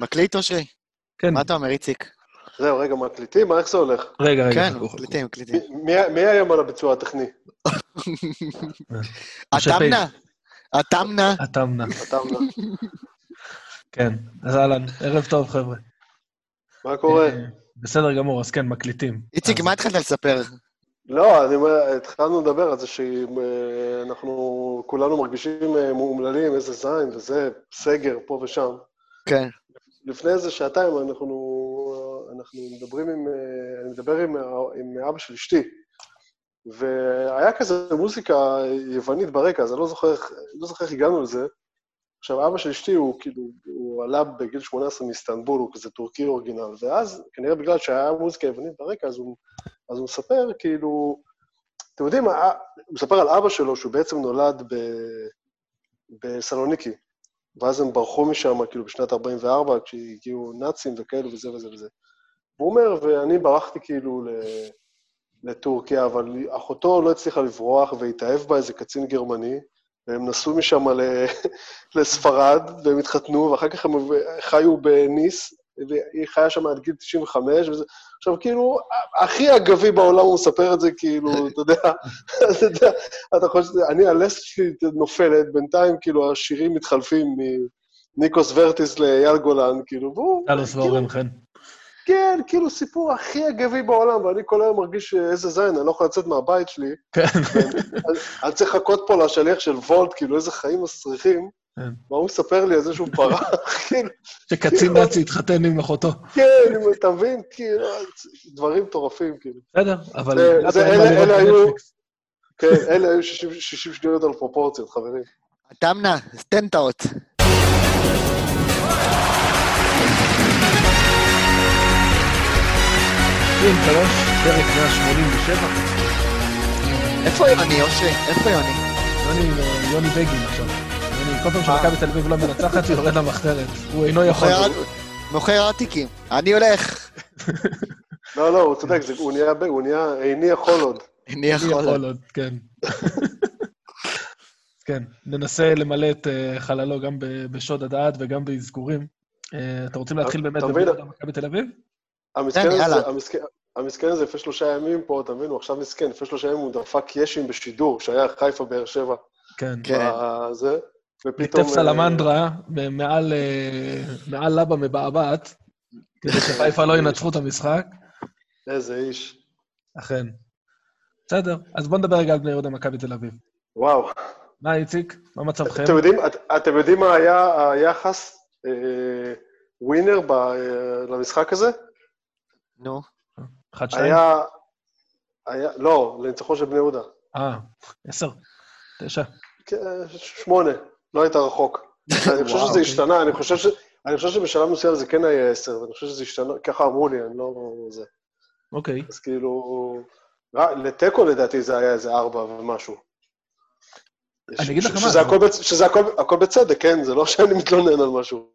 מקליט, אושרי? כן, מה אתה אומר, איציק? זהו, רגע, מקליטים? מה, איך זה הולך? רגע, רגע. כן. מקליטים, מקליטים. מי- היום על הביצוע הטכני? התמנה, התמנה. אתה אמנה. כן, אז אהלן, ערב טוב, חבר'ה. מה קורה? אה, בסדר גמור, אז כן, מקליטים. איציק, מה התחלת לספר? לא, אני אומר, התחלנו לדבר על זה שאנחנו כולנו מרגישים אה, מאומללים, איזה זין וזה, סגר פה ושם. כן. לפני איזה שעתיים אנחנו, אנחנו מדברים עם, אני מדבר עם, עם אבא של אשתי, והיה כזה מוזיקה יוונית ברקע, אז אני לא זוכר, לא זוכר איך הגענו לזה. עכשיו, אבא של אשתי הוא כאילו, הוא עלה בגיל 18 מאיסטנבול, הוא כזה טורקי אורגינל, ואז, כנראה בגלל שהיה מוזיקה יוונית ברקע, אז הוא, אז הוא מספר, כאילו, אתם יודעים, הוא מספר על אבא שלו, שהוא בעצם נולד ב, בסלוניקי, ואז הם ברחו משם, כאילו, בשנת 44, כשהגיעו נאצים וכאלו וזה וזה וזה. והוא אומר, ואני ברחתי כאילו. לטורקיה, אבל אחותו לא הצליחה לברוח והתאהב בה איזה קצין גרמני, והם נסעו משם. לספרד, והם התחתנו, ואחר כך הם חיו בניס, והיא חיה שם עד גיל 95, וזה... עכשיו, כאילו, הכי אגבי בעולם הוא מספר את זה, כאילו, אתה יודע, אתה יודע, אתה חושב, אני, הלסת שלי נופלת, בינתיים, כאילו, השירים מתחלפים מניקוס ורטיס לאייל גולן, כאילו, והוא... טלוס כאילו, ואורן חן. כן, כאילו סיפור הכי אגבי בעולם, ואני כל היום מרגיש איזה זין, אני לא יכול לצאת מהבית שלי. כן. אני צריך לחכות פה לשליח של וולט, כאילו, איזה חיים מסריחים. כן. מה הוא מספר לי על זה שהוא ברח, כאילו, שקצין נאצי התחתן עם אחותו. כן, אם אתה מבין, כאילו, דברים מטורפים, כאילו. בסדר, אבל... לאט אלה- היו-. כן, אלה היו 60 60 שניות על פרופורציות, חברים. סטנטאות. שים שלוש, פרק 187. איפה יוני, אושרי? איפה יוני? יוני יוני בגין עכשיו. כל פעם שמכבי תל אביב לא מנצחת, הוא יורד למחתרת. הוא אינו יכול. מוכר- ארטיקים. אני הולך. לא, לא, הוא צודק, זה- הוא נהיה ב- הוא נהיה איני יכול עוד. אני יכול. עוד, כן. כן, ננסה למלא את אה, חללו גם בשוד הדעת וגם באזכורים. אה, אתם רוצים להתחיל באמת אתה מבין? בבית מכבי תל אביב? המסכן כן. הזה, המסכן- הזה לפני שלושה ימים פה, אתה מבין, הוא עכשיו מסכן, לפני שלושה ימים הוא דפק ישים בשידור, שהיה חיפה באר שבע. כן. כן. זה, ופתאום... ליטף סלמנדרה מ- מעל, אה, מעל לבה מבעבעת, כדי שחיפה לא ינצחו את המשחק. אה, איזה איש. אכן. בסדר, אז בואו נדבר רגע על בני יהודה מכבי תל אביב. וואו. מה, איציק? מה מצבכם? אתם יודעים, את, אתם יודעים מה היה היחס אה, ווינר ב, אה, למשחק הזה? נו. אחד, שתיים? היה... היה... לא, לניצחון של בני יהודה. אה, עשר, תשע. כן, שמונה, לא היית רחוק. אני חושב שזה אוקיי. השתנה, אני חושב, ש... אני חושב שבשלב מסוים זה כן היה עשר, ואני חושב שזה השתנה, ככה אמרו לי, אני לא... זה. אוקיי. אז כאילו... רק- לתיקו לדעתי זה היה איזה ארבע ומשהו. אני אגיד לך מה, שזה, זה- הכל, בצדק, כן? זה לא שאני מתלונן על משהו.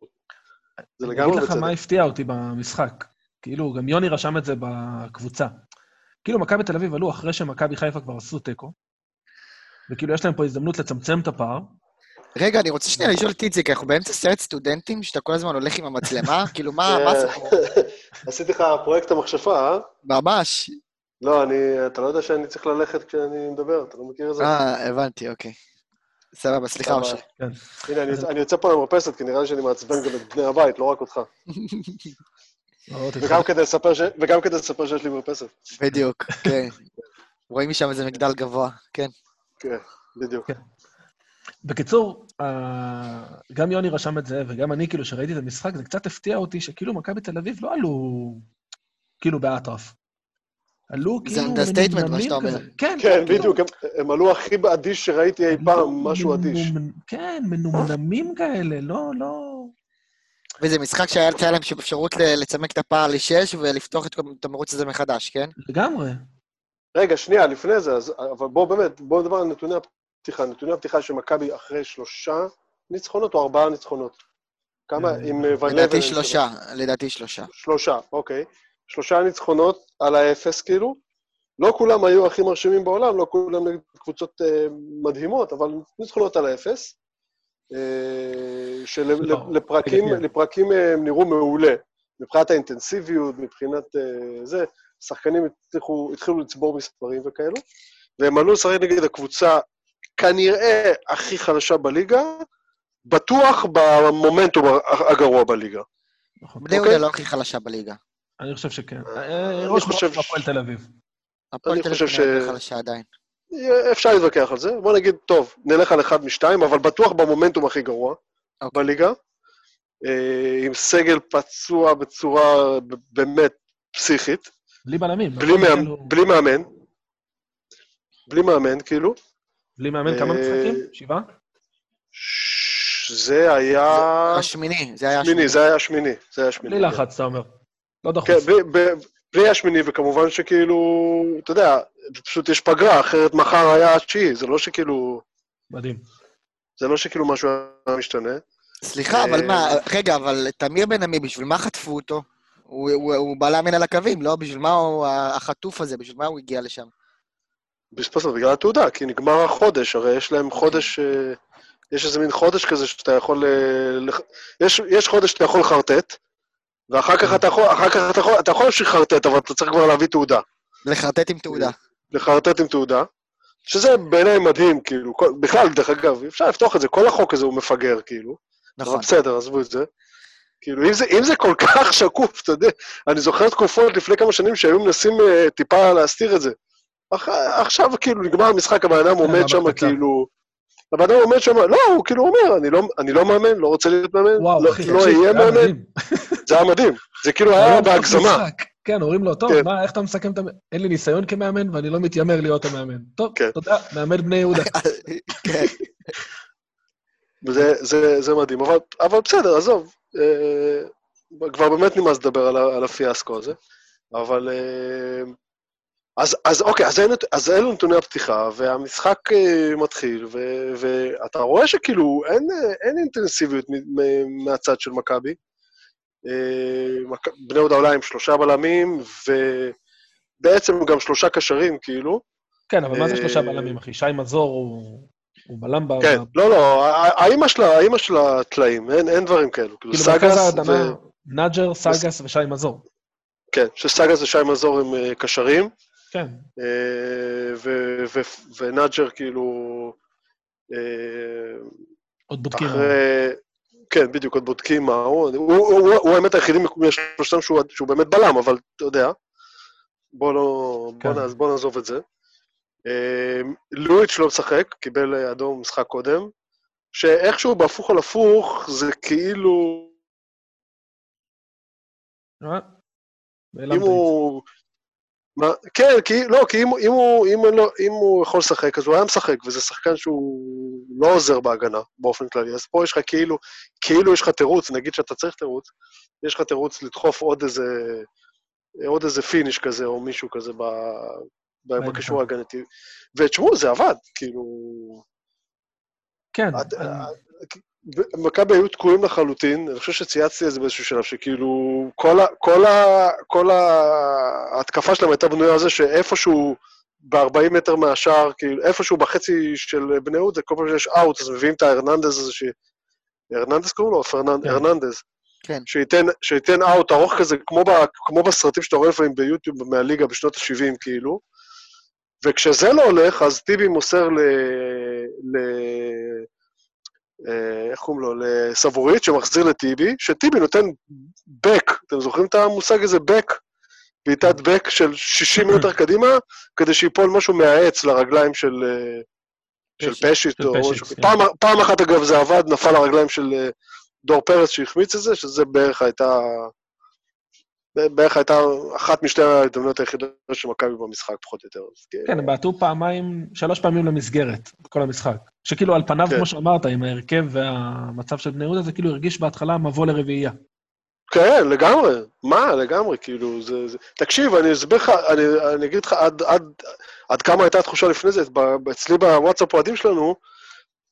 זה אני לגמרי אגיד לך בצדק. מה הפתיע אותי במשחק. כאילו, גם יוני רשם את זה בקבוצה. כאילו, מכבי תל אביב עלו אחרי שמכבי חיפה כבר עשו תיקו, וכאילו, יש להם פה הזדמנות לצמצם את הפער. רגע, אני רוצה שנייה לשאול את איציק, אנחנו באמצע סרט סטודנטים, שאתה כל הזמן הולך עם המצלמה? כאילו, מה מה הסיפור? עשיתי לך פרויקט המכשפה, אה? ממש. לא, אני... אתה לא יודע שאני צריך ללכת כשאני מדבר, אתה לא מכיר את זה? אה, הבנתי, אוקיי. סבבה, סליחה. אושרי. כן. הנה, אני, אני יוצא פה למרפסת, כי נראה לי שאני מעצבן גם את בני הבית, לא רק אותך. לא, תתחיל. וגם כדי לספר, ש... וגם כדי לספר שיש לי מרפסת. בדיוק, כן. רואים משם איזה מגדל גבוה, כן. כן, בדיוק. בקיצור, אה, גם יוני רשם את זה, וגם אני, כאילו, שראיתי את המשחק, זה קצת הפתיע אותי שכאילו מכבי תל אביב לא עלו כאילו באטרף. עלו זה כאילו understatement, מה מנומנמים שאתה אומר. כן, כן, כאילו, בדיוק, הם, הם עלו הכי אדיש שראיתי אי פעם, משהו אדיש. כן, מנומנמים כאלה, לא, לא... וזה משחק שהיה היה להם אפשרות ל- לצמק את הפער לשש ולפתוח את המרוץ הזה מחדש, כן? לגמרי. רגע, שנייה, לפני זה, אז, אבל בואו באמת, בואו נדבר על נתוני הפתיחה. נתוני הפתיחה של מכבי אחרי שלושה ניצחונות או ארבעה ניצחונות? כמה, אה, עם אה, ון לבן... לדעתי שלושה, לדעתי שלושה. שלושה, אוקיי. שלושה ניצחונות על האפס, כאילו. לא כולם היו הכי מרשימים בעולם, לא כולם נגד קבוצות אה, מדהימות, אבל ניצחונות על האפס. אה, לא, שלפרקים רגע, לפרקים אה, הם נראו מעולה. מבחינת האינטנסיביות, מבחינת אה, זה, שחקנים הצליחו, התחילו לצבור מספרים וכאלו, והם עלו לשחק נגד הקבוצה כנראה הכי חלשה בליגה, בטוח במומנטום הגרוע בליגה. נכון. בני אוקיי. יהודה לא הכי חלשה בליגה. אני חושב שכן. אני ראש חושב חושב הפועל תל אביב. הפועל תל חושב אביב ש- חלשה עדיין. אפשר להתווכח על זה. בוא נגיד, טוב, נלך על אחד משתיים, אבל בטוח במומנטום הכי גרוע אוקיי. בליגה. אה, עם סגל פצוע בצורה באמת פסיכית, בלי בלמים. בלי בלי מאמן. בלי מאמן, כאילו. בלי מאמן, כמה אה, משחקים? שבעה? זה היה... השמיני, זה היה שמיני, השמיני. זה היה שמיני. זה היה שמיני. בלי כן. לחץ, אתה אומר. לא דחוף. כן, בלי- השמיני, וכמובן שכאילו, אתה יודע, פשוט יש פגרה, אחרת מחר היה התשיעי, זה לא שכאילו, מדהים. זה לא שכאילו משהו היה משתנה. סליחה, אבל אה, מה, רגע, אבל תמיר בן עמי, בשביל מה חטפו אותו? הוא- בא לאמן על הקווים, לא? בשביל מה הוא, החטוף הזה, בשביל מה הוא הגיע לשם? בסופו בגלל התעודה, כי נגמר החודש, הרי יש להם חודש, אה, יש איזה מין חודש כזה שאתה יכול... אה, יש, יש חודש שאתה יכול לחרטט, ואחר כך אתה יכול, אחר כך אתה יכול, אתה יכול להמשיך לחרטט, אבל אתה צריך כבר להביא תעודה. לחרטט עם תעודה. לחרטט עם תעודה, שזה בעיניי מדהים, כאילו, כל, בכלל, דרך אגב, אפשר לפתוח את זה, כל החוק הזה הוא מפגר, כאילו. נכון. אבל בסדר, עזבו את זה. כאילו, אם זה, אם זה כל כך שקוף, אתה יודע, אני זוכר תקופות לפני כמה שנים שהיו מנסים uh, טיפה להסתיר את זה. אח, עכשיו, כאילו, נגמר המשחק, הבן אדם עומד שם. כאילו... הבן אדם עומד שם, לא, הוא כאילו אומר, אני לא, אני לא מאמן, לא רוצה להיות מאמן, וואו, לא, לא אהיה זה היה מאמן, מדהים. זה היה מדהים. זה כאילו היה בסוף בהגזמה. כן, אומרים לו, טוב, כן. מה, איך אתה מסכם את המ... אין לי ניסיון כמאמן ואני לא מתיימר להיות המאמן. טוב, כן. תודה, מאמן בני יהודה. כן. זה, זה מדהים, אבל, אבל בסדר, עזוב. אה, כבר באמת נמאס לדבר על, הפיאסקו הזה, אבל... אז, אז אוקיי, אז, אין, אז אלו נתוני הפתיחה, והמשחק אה, מתחיל, ו, ואתה רואה שכאילו אין, אה, אין אינטנסיביות מהצד של מכבי. אה, בני יהודה עולה עם שלושה בלמים, ובעצם גם שלושה קשרים, כאילו. כן, אבל מה זה שלושה בלמים, אחי? שי מזור הוא הוא בלם ב... כן, לא, לא, ה- האמא שלה, האמא שלה טלאים, אין, אין דברים כאלו. כאילו, כאילו, סאגס ו... נאג'ר, סאגס ושי מזור. כן, שסאגס ושי מזור הם קשרים, כן, אה, ונאג'ר כאילו... אה, עוד בודקים. אחרי... כן, בדיוק, עוד בודקים מה הוא. הוא, האמת היחידי מהשלושתם שהוא, באמת בלם, אבל אתה יודע, בוא לא... כן. בוא, נעז, בוא נעזוב את זה. אה, לואיץ' לא משחק, קיבל אדום משחק קודם, שאיכשהו בהפוך על הפוך, זה כאילו... אם. הוא... מה, כן, כי, לא, כי אם, אם, הוא, אם, לא, אם הוא יכול לשחק, אז הוא היה משחק, וזה שחקן שהוא לא עוזר בהגנה באופן כללי. אז פה יש לך כאילו, כאילו יש לך תירוץ, נגיד שאתה צריך תירוץ, יש לך תירוץ לדחוף עוד איזה, עוד איזה פיניש כזה, או מישהו כזה ב, ב. בקישור ההגנתי. ותשמעו, זה עבד, כאילו... כן, את- אני- מכבי היו תקועים לחלוטין, אני חושב שצייצתי את זה באיזשהו שלב, שכאילו, כל, ה, כל, ה, כל ההתקפה שלהם הייתה בנויה על זה שאיפשהו ב-40 מטר מהשער, כאילו, איפשהו בחצי של בני יהודה, כל פעם שיש אאוט, אז מביאים את ההרננדז הזה, ש... הרננדז קוראים לו? או פרננד... כן. הרננדז. כן. שייתן, שייתן אאוט ארוך כזה, כמו, ב, כמו בסרטים שאתה רואה לפעמים ביוטיוב מהליגה בשנות ה-70, כאילו. וכשזה לא הולך, אז טיבי מוסר ל... ל... אה, איך קוראים לו? לסבורית, שמחזיר לטיבי, שטיבי נותן בק, אתם זוכרים את המושג הזה? בק? בעיטת בק של 60 מטר קדימה, כדי שיפול משהו מהעץ לרגליים של, אה, של פשיט, או משהו. כן. פעם, פעם אחת, אגב, זה עבד, נפל לרגליים של אה, דור פרץ שהחמיץ את זה, שזה בערך הייתה... בערך הייתה אחת משתי ההזדמנויות היחידות של מכבי במשחק, פחות או יותר. כן, הם בעטו פעמיים, שלוש פעמים למסגרת, כל המשחק. שכאילו על פניו, כן. כמו שאמרת, עם ההרכב והמצב של בני יהודה, זה כאילו הרגיש בהתחלה מבוא לרביעייה. כן, לגמרי. מה, לגמרי, כאילו, זה... זה... תקשיב, אני אסביר לך, אני, אני אגיד לך עד, עד, עד כמה הייתה התחושה לפני זה, אצלי בוואטסאפ אוהדים שלנו,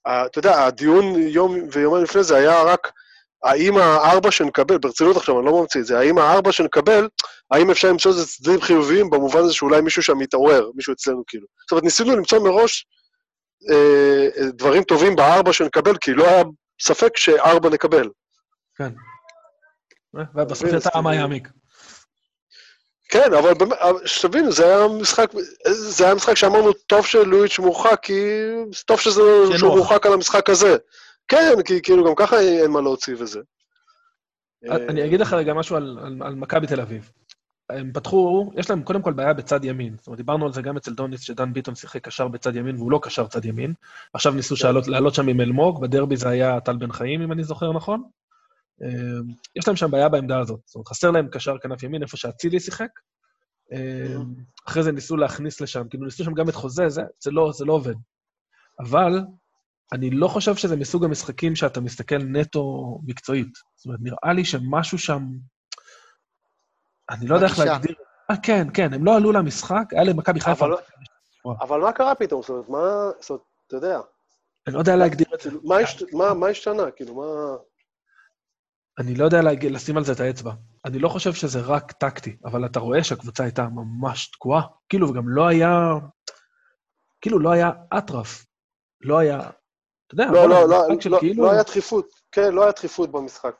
אתה יודע, הדיון יום ויומיים לפני זה היה רק, האם הארבע שנקבל, ברצינות עכשיו, אני לא ממציא את זה, האם הארבע שנקבל, האם אפשר למצוא איזה צדדים חיוביים במובן הזה שאולי מישהו שם מתעורר, מישהו אצלנו כאילו. זאת אומרת, ניסינו למצוא מראש דברים טובים בארבע שנקבל, כי לא היה, ספק שארבע נקבל. כן. ובסוף מבין, יצא מה יעמיק. כן, אבל שתבינו, זה היה משחק, זה היה משחק שאמרנו, טוב שלואיץ' מורחק, כי טוב שזה, כן, שהוא. מורחק על המשחק הזה. כן, כי כאילו גם ככה אין מה להוציא וזה. אני אגיד לך רגע משהו על, על, על מכבי תל אביב. הם פתחו, יש להם קודם כל בעיה בצד ימין. זאת אומרת, דיברנו על זה גם אצל דוניס, שדן ביטון שיחק קשר בצד ימין, והוא לא קשר צד ימין. עכשיו ניסו שעלות, לעלות שם עם אלמוג, בדרבי זה היה טל בן חיים, אם אני זוכר נכון. אה, יש להם שם בעיה בעמדה הזאת. זאת אומרת, חסר להם קשר כנף ימין, איפה שאצילי שיחק. אה, אחרי זה ניסו להכניס לשם, כאילו ניסו שם גם את חוזה, זה, זה, לא, זה לא עובד. אבל אני לא חושב שזה מסוג המשחקים שאתה מסתכל נטו מקצועית. זאת אומרת, נראה לי שמשהו שם... אני לא יודע איך. להגדיר... אה, כן, כן, הם לא עלו למשחק, היה למכבי חיפה. אבל- מה קרה פתאום? זאת אומרת, מה... זאת אומרת, אתה יודע, אני לא יודע להגדיר את זה. כאילו, מה השת- מה- מה השתנה? כאילו, מה... אני לא יודע. לשים על זה את האצבע. אני לא חושב שזה רק טקטי, אבל אתה רואה שהקבוצה הייתה ממש תקועה. כאילו, וגם לא היה... כאילו, לא היה אטרף. לא היה... אתה יודע, לא, לא, לא, משחק של לא, כאילו... לא היה דחיפות. כן, לא היה דחיפות במשחק.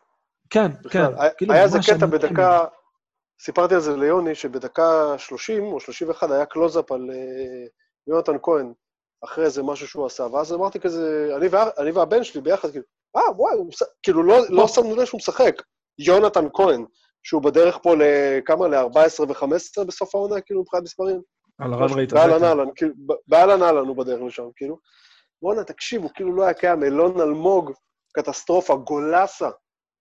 כן, כן. בכלל. היה- כאילו, היה איזה קטע. בדקה, סיפרתי על זה ליוני, שבדקה 30 או 31 היה קלוזאפ על אה, יונתן כהן, אחרי איזה משהו שהוא עשה, ואז אמרתי כזה, אני, וה, אני והבן שלי ביחד, כאילו, אה, וואי, הוא משחק, כאילו, לא, לא שמנו לב שהוא משחק. יונתן כהן, שהוא בדרך פה לכמה, ל-14 ו-15 בסוף העונה, כאילו, מבחינת מספרים. על הרן רייט. באהלן אהלן, כאילו, באהלן אהלן הוא בדרך לשם, כאילו. בואנה, תקשיב, הוא כאילו לא היה קיים, אילון אלמוג, קטסטרופה, גולסה,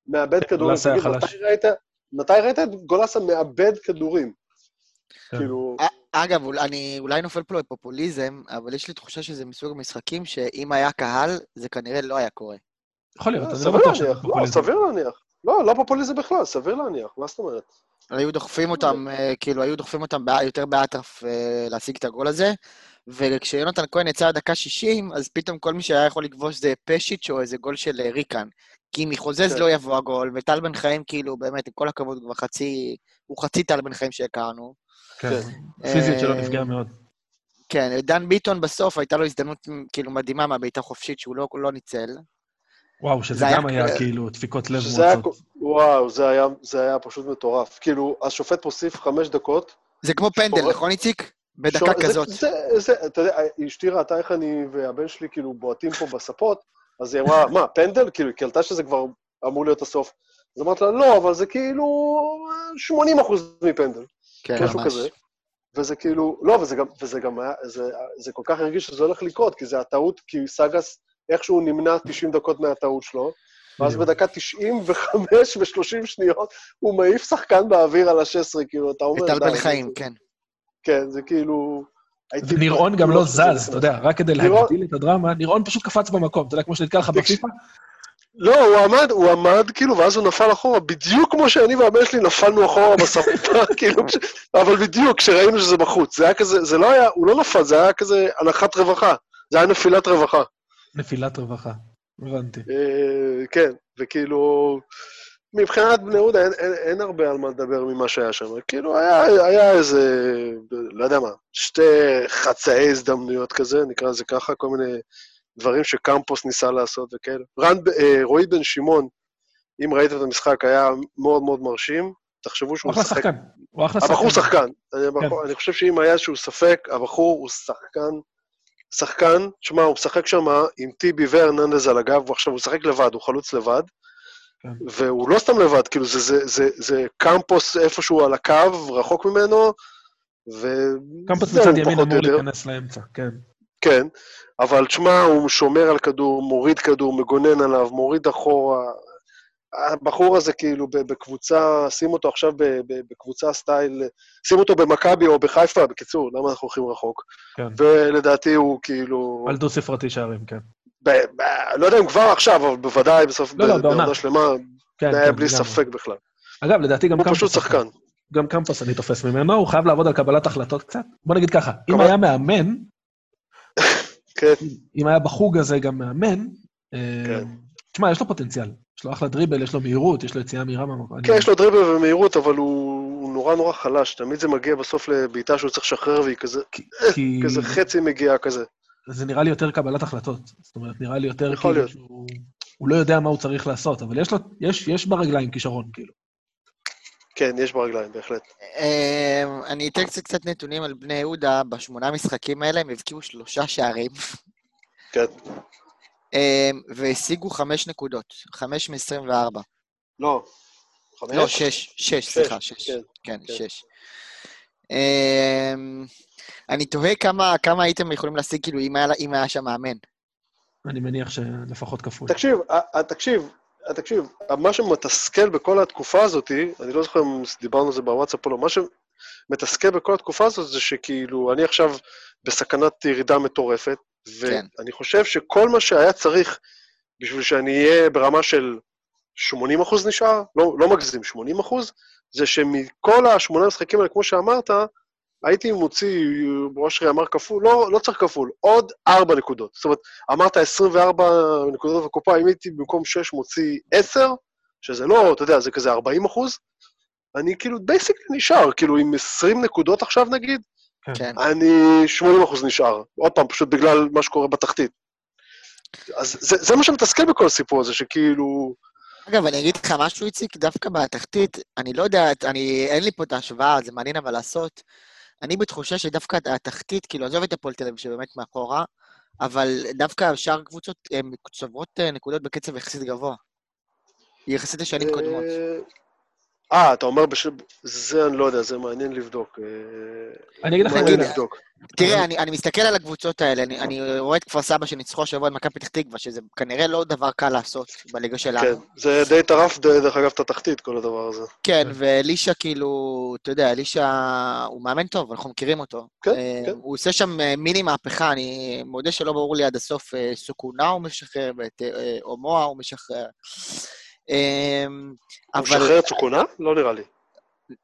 מאבד כדורים. גולסה היה חלש. מתי ראית- מתי ראית את גולסה מאבד כדורים? כן. כאילו, אגב, אול- אני אולי נופל פה לפופוליזם, אבל יש לי תחושה שזה מסוג המשחקים שאם היה קהל, זה כנראה לא היה קורה. יכול להיות, אני לא סביר בטוח שזה לא, פופוליזם. סביר להניח. לא, לא פופוליזם בכלל, סביר להניח, מה זאת אומרת? היו דוחפים אותם, אה, כאילו, היו דוחפים אותם יותר באטרף אה, להשיג את הגול הזה, וכשיונתן כהן יצא לדקה 60, אז פתאום כל מי שהיה יכול לכבוש זה פשיץ' או איזה גול של אה, ריקן. כי מחוזז כן. לא יבוא הגול, וטל בן חיים, כאילו, באמת, עם כל הכבוד, הוא כבר חצי... הוא חצי טל בן חיים שהכרנו. כן. פיזית שלו אה, נפגעה מאוד. כן, דן ביטון בסוף, הייתה לו הזדמנות כאילו מדהימה מהבעיטה חופשית שהוא לא, לא ניצל. וואו, שזה גם היה כאילו דפיקות לב מועצות. וואו, זה היה, זה היה פשוט מטורף. כאילו, השופט מוסיף חמש דקות, זה כמו פנדל, נכון, איציק? בדקה שור- כזאת. זה, זה, זה, אתה יודע, אשתי ראתה איך אני והבן שלי כאילו בועטים פה בספות, אז היא אמרה, מה, פנדל? כאילו, היא קלטה שזה כבר אמור להיות הסוף. אז אמרתי לה, לא, אבל זה כאילו 80 אחוז מפנדל, כן, משהו ממש. כזה. וזה כאילו, לא, וזה גם, וזה גם היה, זה, זה כל כך הרגיש שזה הולך לקרות, כי זה הטעות, כי סאגס איכשהו נמנע 90 דקות מהטעות שלו, ואז. בדקה 95 ו-30 שניות הוא מעיף שחקן באוויר על ה-16, כאילו, אתה אומר, בן זה- חיים, כן. כן, זה כאילו... ונירון גם לא שזה זז. אתה יודע, רק כדי נירון- להגדיל את הדרמה, נירון פשוט קפץ במקום, אתה יודע, כמו שנתקע לך בפיפא? לא, הוא עמד, הוא עמד, כאילו, ואז הוא נפל אחורה, בדיוק כמו שאני והבן שלי נפלנו אחורה בספה, כאילו, אבל בדיוק, כשראינו שזה בחוץ. זה היה כזה, זה לא היה, הוא לא נפל, זה היה כזה הנחת רווחה. זה היה נפילת רווחה. נפילת רווחה. הבנתי. אה, כן, וכאילו, מבחינת בני יהודה אין, אין, אין הרבה על מה לדבר ממה שהיה שם. כאילו, היה, היה איזה, לא יודע מה, שתי חצאי הזדמנויות כזה, נקרא לזה ככה, כל מיני דברים שקמפוס ניסה לעשות וכאלה. רן, אה, רועי בן שמעון, אם ראיתם את המשחק, היה מאוד מאוד מרשים. תחשבו הוא שהוא אחלה משחק... שחקן. הוא אחלה שחקן. הבחור שחקן. אני, הבחור, אני חושב שאם היה איזשהו ספק, הבחור הוא שחקן. שחקן, תשמע, הוא משחק שם עם טיבי והרננדז על הגב, ועכשיו הוא משחק לבד, הוא חלוץ לבד. כן. והוא לא סתם לבד, כאילו זה, זה, זה, זה קמפוס איפשהו על הקו, רחוק ממנו, ו... קמפוס מצד ימין אמור. להיכנס לאמצע, כן. כן, אבל תשמע, הוא שומר על כדור, מוריד כדור, מגונן עליו, מוריד אחורה. הבחור הזה כאילו בקבוצה, שים אותו עכשיו בקבוצה סטייל, שים אותו במכבי או בחיפה, בקיצור, למה אנחנו הולכים רחוק? כן. ולדעתי הוא כאילו... על דו-ספרתי שערים, כן. ב- ב- לא יודע אם כבר עכשיו, אבל בוודאי בסוף, לא, לא, ב- בעונה. בעונה שלמה, כן, כן, בלי לגמרי. ספק בכלל. אגב, לדעתי גם הוא קמפוס... פשוט שחקן. גם קמפוס אני תופס ממנו, הוא חייב לעבוד על קבלת החלטות קצת. בוא נגיד ככה, אם היה מאמן, כן, אם היה בחוג הזה גם מאמן, אה, כן. תשמע, יש לו פוטנציאל. יש לו אחלה דריבל, יש לו מהירות, יש לו יציאה מהירה מהמקום. כן, יש לו דריבל ומהירות, אבל הוא הוא נורא נורא חלש. תמיד זה מגיע בסוף לבעיטה שהוא צריך לשחרר, והיא כזה, כי כזה חצי מגיעה כזה. זה נראה לי יותר קבלת החלטות. זאת אומרת, נראה לי יותר כאילו להיות. שהוא... הוא לא יודע מה הוא צריך לעשות, אבל יש, לו, יש, יש ברגליים כישרון, כאילו. כן, יש ברגליים, בהחלט. אמ, אני אתן קצת קצת נתונים על בני יהודה, בשמונה משחקים האלה הם הבקיעו שלושה שערים. כן. אמ, והשיגו חמש נקודות, חמש מ-24. לא. חמש? לא, שש, שש, סליחה, שש. כן, כן, כן. שש. אמ, אני תוהה כמה כמה הייתם יכולים להשיג, כאילו, אם היה- אם היה שם מאמן. אני מניח שלפחות כפול. תקשיב, ה- ה- תקשיב, ה- תקשיב, מה שמתסכל בכל התקופה הזאת, אני לא זוכר אם דיברנו על זה בוואטסאפ או לא, מה שמתסכל בכל התקופה הזאת זה שכאילו, אני עכשיו בסכנת ירידה מטורפת, כן. ואני חושב שכל מה שהיה צריך בשביל שאני אהיה ברמה של 80 אחוז נשאר, לא, לא מגזים, 80 אחוז, זה שמכל השמונה משחקים האלה, כמו שאמרת, הייתי מוציא, אושרי אמר כפול, לא, לא צריך כפול, עוד ארבע נקודות. זאת אומרת, אמרת 24 נקודות בקופה, אם הייתי במקום 6 מוציא 10, שזה לא, אתה יודע, זה כזה 40 אחוז, אני כאילו בייסיקלי נשאר, כאילו עם 20 נקודות עכשיו נגיד, כן. אני 80 אחוז נשאר. עוד פעם, פשוט בגלל מה שקורה בתחתית. אז זה, זה מה שמתסכל בכל הסיפור הזה, שכאילו... אגב, אני אגיד לך משהו, איציק, דווקא בתחתית, אני לא יודע, אני, אין לי פה את ההשוואה, זה מעניין אבל לעשות. אני בתחושה שדווקא התחתית, כאילו, עזוב את הפועל תל אביב שבאמת מאחורה, אבל דווקא שאר קבוצות הן צוברות אה, נקודות בקצב יחסית גבוה. יחסית לשנים קודמות. אה, אתה אומר בשל... זה אני לא יודע, זה מעניין לבדוק. אה, אני אגיד לך, מעניין לבדוק. תראה, אני, אני מסתכל על הקבוצות האלה, אני, אני רואה את כפר סבא שניצחו השבוע את מכבי פתח תקווה, שזה כנראה לא דבר קל לעשות בליגה שלנו. כן, זה די טרף, דרך אגב, את התחתית, כל הדבר הזה. כן, כן. ואלישע כאילו, אתה יודע, אלישע הוא מאמן טוב, אנחנו מכירים אותו. כן, אה, כן. הוא עושה שם אה, מיני מהפכה, אני מודה שלא ברור לי עד הסוף, אה, סוכונה הוא משחרר ואת אה, אומואה הוא משחרר. אה, הוא אבל משחרר את סוכונה? לא נראה לי.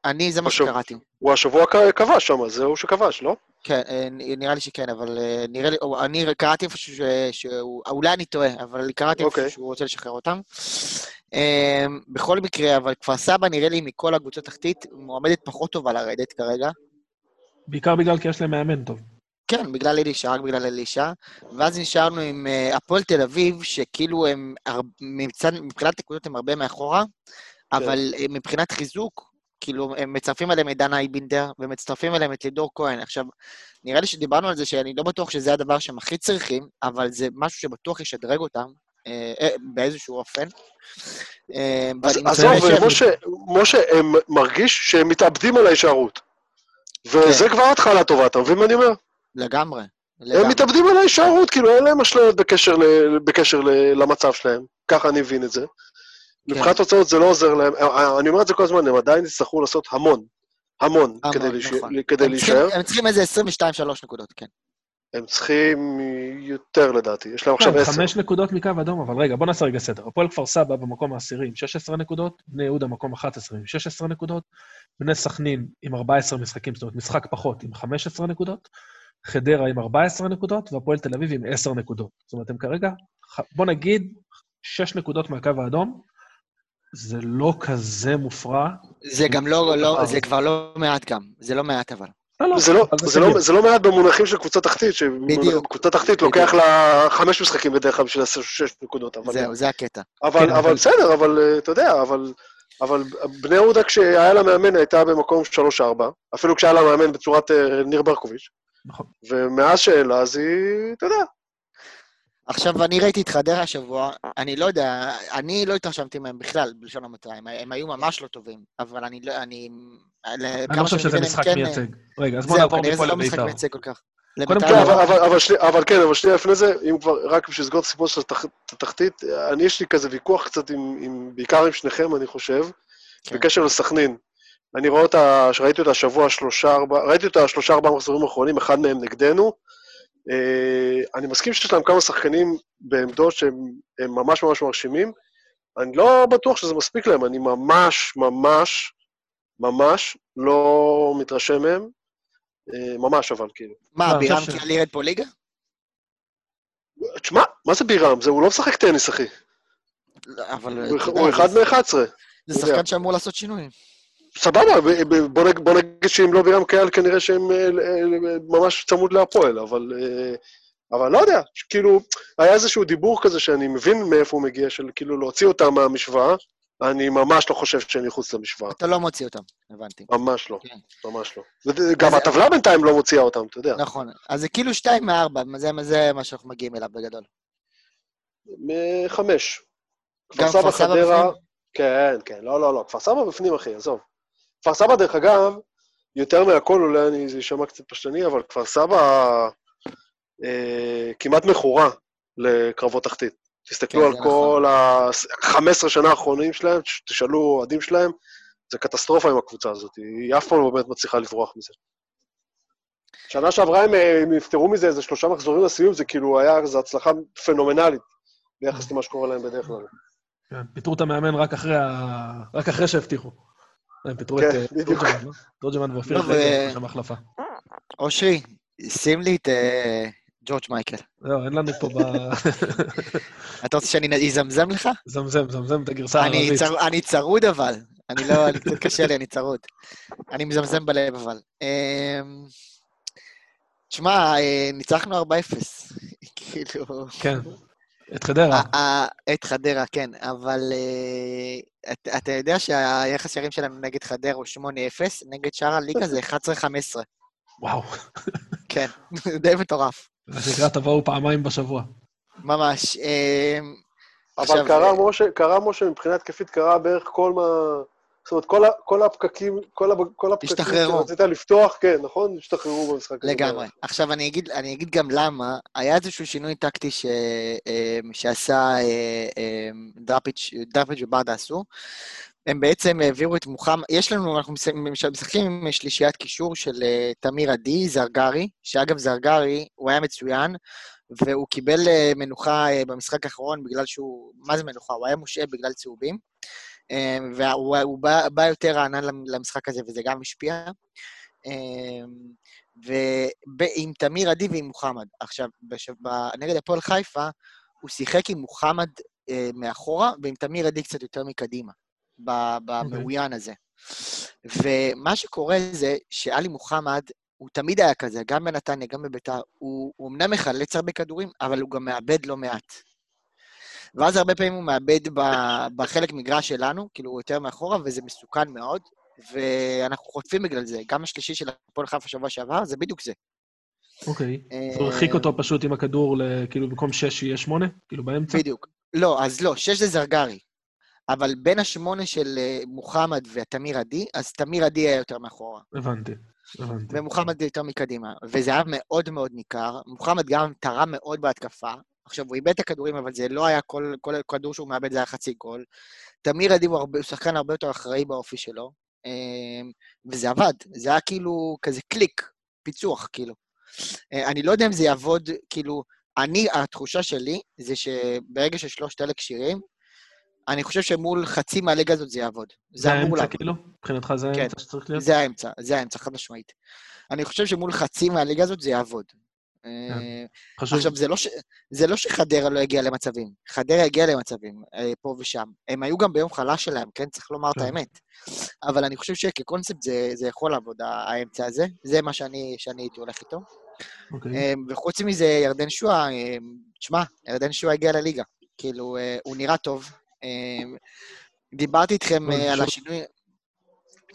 אני, זה מה שקראתי. הוא השבוע כבש שם, זה הוא שכבש, לא? כן, אה, נראה לי שכן, אבל אה, נראה לי, או, אני קראתי איפשהו ש- שהוא, אולי אני טועה, אבל קראתי איפשהו אוקיי. שהוא רוצה לשחרר אותם. אה, בכל מקרה, אבל כפר סבא נראה לי מכל הקבוצות תחתית, מועמדת פחות טובה לרדת כרגע. בעיקר בגלל כי יש להם מאמן טוב. כן, בגלל אלישע, רק בגלל אלישע. ואז נשארנו עם אה, הפועל תל אביב, שכאילו הם, הר- מצד, מבחינת נקודות הם הרבה מאחורה, אבל אה, מבחינת חיזוק, כאילו, הם מצרפים אליהם את דנה אייבינדר, ומצטרפים אליהם את לידור כהן. עכשיו, נראה לי שדיברנו על זה, שאני לא בטוח שזה הדבר שהם הכי צריכים, אבל זה משהו שבטוח ישדרג אותם, אה, באיזשהו אופן. עזוב, משה, הם מרגיש שהם מתאבדים על ההישארות. וזה כן. כבר התחלה טובה, אתה מבין מה אני אומר? לגמרי. הם לגמרי. מתאבדים על ההישארות, כאילו אין להם אשליות בקשר, ל, בקשר ל, למצב שלהם, ככה אני מבין את זה. כן. מבחינת תוצאות זה לא עוזר להם, אה, אני אומר את זה כל הזמן, הם עדיין יצטרכו לעשות המון, המון, המון, כדי, נכון. כדי הם צריכים- להישאר. הם צריכים איזה 22-3 נקודות, כן. הם צריכים יותר לדעתי, יש להם עכשיו כן, עשר. חמש נקודות מקו אדום, אבל רגע, בוא נעשה רגע סדר. הפועל כפר סבא במקום העשירי עם 16 נקודות, בני יהודה מקום 11 עם 16 נקודות, בני סכנין עם 14 משחקים, זאת אומרת, משחק פחות עם 15 נקודות, חדרה עם 14 נקודות, והפועל תל אביב עם 10 נקודות. זאת אומרת, הם כרגע, בוא נגיד, 6 נקודות מהקו האדום, זה לא כזה מופרע. זה גם לא, לא. זה כבר לא מעט גם. זה לא מעט אבל. לא, לא, זה לא, זה. לא, זה לא מעט במונחים של קבוצה תחתית. שקבוצה תחתית. לוקח לה חמש משחקים בדרך כלל בשביל לעשות שש נקודות, זהו, זה הקטע. אבל, כן, אבל בסדר, אבל אה, אתה יודע, אבל, אבל בני יהודה כשהיה לה מאמן הייתה במקום 3-4, אפילו כשהיה לה מאמן בצורת אה, ניר ברקוביץ', נכון. ומאז שאלה, אז היא, אתה יודע, עכשיו, אני ראיתי את חדרה השבוע, אני לא יודע, אני לא התרשמתי מהם בכלל, בלשון המעטה, הם, הם היו ממש לא טובים, אבל אני לא, אני... אני לא חושב שזה משחק כן, מייצג. רגע, אז בוא זהו, נעבור כנראה זה מפה לא משחק לביתר. מייצג כל כך. קודם לביתר כן, כל. אבל, אבל, אבל, שני, אבל כן, אבל שנייה לפני זה, אם כבר, רק בשביל לסגור את הסיפור של התח, התחתית, אני יש לי כזה ויכוח קצת עם, עם בעיקר עם שניכם, אני חושב, כן. בקשר לסכנין. אני רואה אותה, ראיתי אותה השבוע שלושה, ארבע, ראיתי אותה שלושה, ארבעה מחזורים האחרונים, אחד מהם נגדנו. אה, אני מסכים שיש להם כמה שחקנים בעמדות שהם הם ממש ממש מרשימים. אני לא בטוח שזה מספיק להם, אני ממש, ממש, ממש לא מתרשם מהם. אה, ממש, אבל כאילו. מה, לא, בירם קיאל ירד פה ליגה? תשמע, מה זה בירם? זה, הוא לא משחק טניס, אחי. לא, אבל... הוא אחד- הוא אחד זה- מ-11. זה שחקן שאמור לעשות שינויים. סבבה, בוא נג- בוא נגיד שאם לא בירם קהל, כנראה שהם אה, אה, ממש צמוד להפועל, אבל אה, אבל לא יודע, כאילו, היה איזשהו דיבור כזה שאני מבין מאיפה הוא מגיע, של כאילו להוציא אותם מהמשוואה, אני ממש לא חושב שאני חוץ למשוואה. אתה לא מוציא אותם, הבנתי. ממש לא, כן. ממש לא. גם הטבלה בינתיים לא מוציאה אותם, אתה יודע. נכון. אז זה כאילו שתיים מארבע, זה, זה מה שאנחנו מגיעים אליו בגדול. מחמש. גם כפר סבא חדרה? כן, כן, לא, לא, לא, כפר סבא בפנים, אחי, עזוב. כפר סבא, דרך אגב, יותר מהכל, אולי אני, זה יישמע קצת פשטני, אבל כפר סבא אה, כמעט מכורה לקרבות תחתית. תסתכלו כן, על כל ה-15 שנה האחרונים שלהם, תשאלו אוהדים שלהם, זה קטסטרופה עם הקבוצה הזאת, היא אף פעם לא באמת מצליחה לברוח מזה. שנה שעברה הם, אה, הם נפטרו מזה איזה שלושה מחזורים לסיום, זה כאילו היה, זו הצלחה פנומנלית ביחס למה שקורה להם בדרך כלל. כן, פיטרו את המאמן רק אחרי ה... רק אחרי שהבטיחו. הם פיטרו את כן, אה. תורג'מן, לא? ואופיר לא, ו- חייגר, שם החלפה. אושרי, שים לי את אה, ג'ורג' מייקל. לא, אין לנו פה ב... אתה רוצה שאני אזמזם לך? זמזם, זמזם את הגרסה הערבית. אני צרוד אבל. אני לא, אני קצת קשה לי, אני צרוד. אני מזמזם בלב אבל. אמ, תשמע, אה, ניצחנו 4-0. כאילו... כן. את חדרה. את חדרה, כן, אבל אה, את- אתה יודע שהיחס שערים שלנו נגד חדרה הוא 8-0, נגד שאר הליגה זה 11-15. וואו. כן, די מטורף. מה שנקרא, תבואו פעמיים בשבוע. ממש. אמ, אבל עכשיו, קרה, אה, משה, קרה, משה, מבחינה התקפית קרה בערך כל מה... זאת אומרת, כל, כל הפקקים, כל, כל הפקקים השתחררו. שרצית לפתוח, כן, נכון? השתחררו במשחק הזה. לגמרי. עכשיו, אני אגיד, אני אגיד גם למה. היה איזשהו שינוי טקטי ש, אמ, שעשה אה, אמ, דראפיץ', דראפיץ' וברדה עשו. הם בעצם העבירו את מוחמד, יש לנו, אנחנו מש- מש- משחקים עם שלישיית קישור של אה, תמיר עדי, זרגרי, שאגב, זרגרי, הוא היה מצוין, והוא קיבל אה, מנוחה אה, במשחק האחרון בגלל שהוא, מה זה מנוחה? הוא היה מושעה בגלל צהובים, אה, והוא הוא בא, בא יותר רענן למ- למשחק הזה, וזה גם השפיע. אה, ועם תמיר עדי ועם מוחמד. עכשיו, בש... ב... נגד הפועל חיפה, הוא שיחק עם מוחמד אה, מאחורה, ועם תמיר עדי קצת יותר מקדימה, ב- במעוין הזה. ומה שקורה זה שאלי מוחמד, הוא תמיד היה כזה, גם בנתניה, גם בביתר, הוא, הוא אמנם מחלץ הרבה כדורים, אבל הוא גם מאבד לא מעט. ואז הרבה פעמים הוא מאבד בחלק מגרש שלנו, כאילו הוא יותר מאחורה, וזה מסוכן מאוד, ואנחנו חוטפים בגלל זה. גם השלישי של הפועל חיפה שבוע שעבר, זה בדיוק זה. אוקיי. אה, אז הוא הרחיק אותו פשוט עם הכדור, כאילו במקום 6 שיהיה 8? כאילו באמצע? בדיוק. לא, אז לא, שש זה זרגרי. אבל בין השמונה של אה, מוחמד ותמיר עדי, אז תמיר עדי היה יותר מאחורה, הבנתי, הבנתי. ומוחמד יותר מקדימה. וזה היה מאוד מאוד ניכר. מוחמד גם תרם מאוד בהתקפה. עכשיו, הוא איבד את הכדורים, אבל זה לא היה כל, כל כדור שהוא מאבד, זה היה חצי גול. תמיר עדי הוא, שחקן הרבה יותר אחראי באופי שלו, אה, וזה עבד. זה היה כאילו כזה קליק, פיצוח, כאילו. אה, אני לא יודע אם זה יעבוד, כאילו, אני, התחושה שלי זה שברגע ששלושת אלה כשירים, אני חושב שמול חצי מהליגה הזאת זה יעבוד. זה זה אמור לעבוד. כאילו? מבחינתך זה כן. האמצע שצריך להיות? זה האמצע, זה האמצע, חד משמעית. אני חושב שמול חצי מהליגה הזאת זה יעבוד. אה, חשוב. עכשיו, זה לא, ש... זה לא שחדרה לא הגיעה למצבים. חדרה הגיעה למצבים, אה, פה ושם. הם היו גם ביום חלש שלהם, כן? צריך לומר את כן. האמת. אבל אני חושב שכקונספט זה, זה יכול לעבוד, האמצע הזה. זה מה שאני, שאני הייתי הולך איתו. אוקיי. אה, וחוץ מזה, ירדן שועה, אה, תשמע, ירדן שועה הגיע לליגה. כאילו, הוא נראה טוב. דיברתי איתכם על. השינוי...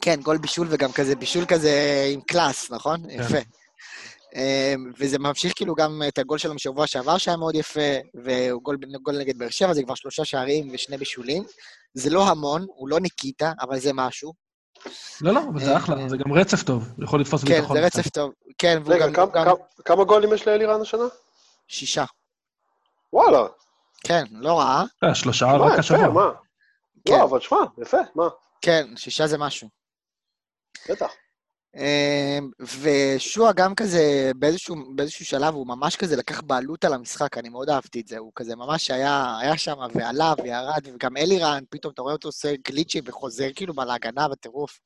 כן, גול בישול וגם כזה בישול כזה עם קלאס, נכון? כן. יפה. אה, וזה ממשיך כאילו גם את הגול שלו משבוע שעבר שהיה מאוד יפה, וגול גול נגד באר שבע, זה כבר שלושה שערים ושני בישולים. זה לא המון, הוא לא ניקיטה, אבל זה משהו. לא, לא, אבל זה אה, אחלה, זה גם רצף טוב. יכול לתפוס כן, ביטחון. זה קצת. רצף טוב. כן, והוא רגע, גם... גם... כמה- כמה גולים יש לאלירן השנה? שישה. וואלה. כן, לא רע. אה, שלושה רק השבוע. מה? כן. לא, אבל שמע, יפה, מה? כן, שישה זה משהו. בטח. אמ, ושועה גם כזה, באיזשהו, באיזשהו שלב, הוא ממש כזה לקח בעלות על המשחק, אני מאוד אהבתי את זה. הוא כזה ממש היה, היה שם ועלה וירד, וגם אלירן, פתאום אתה רואה אותו עושה גליצ'י וחוזר כאילו להגנה בטירוף.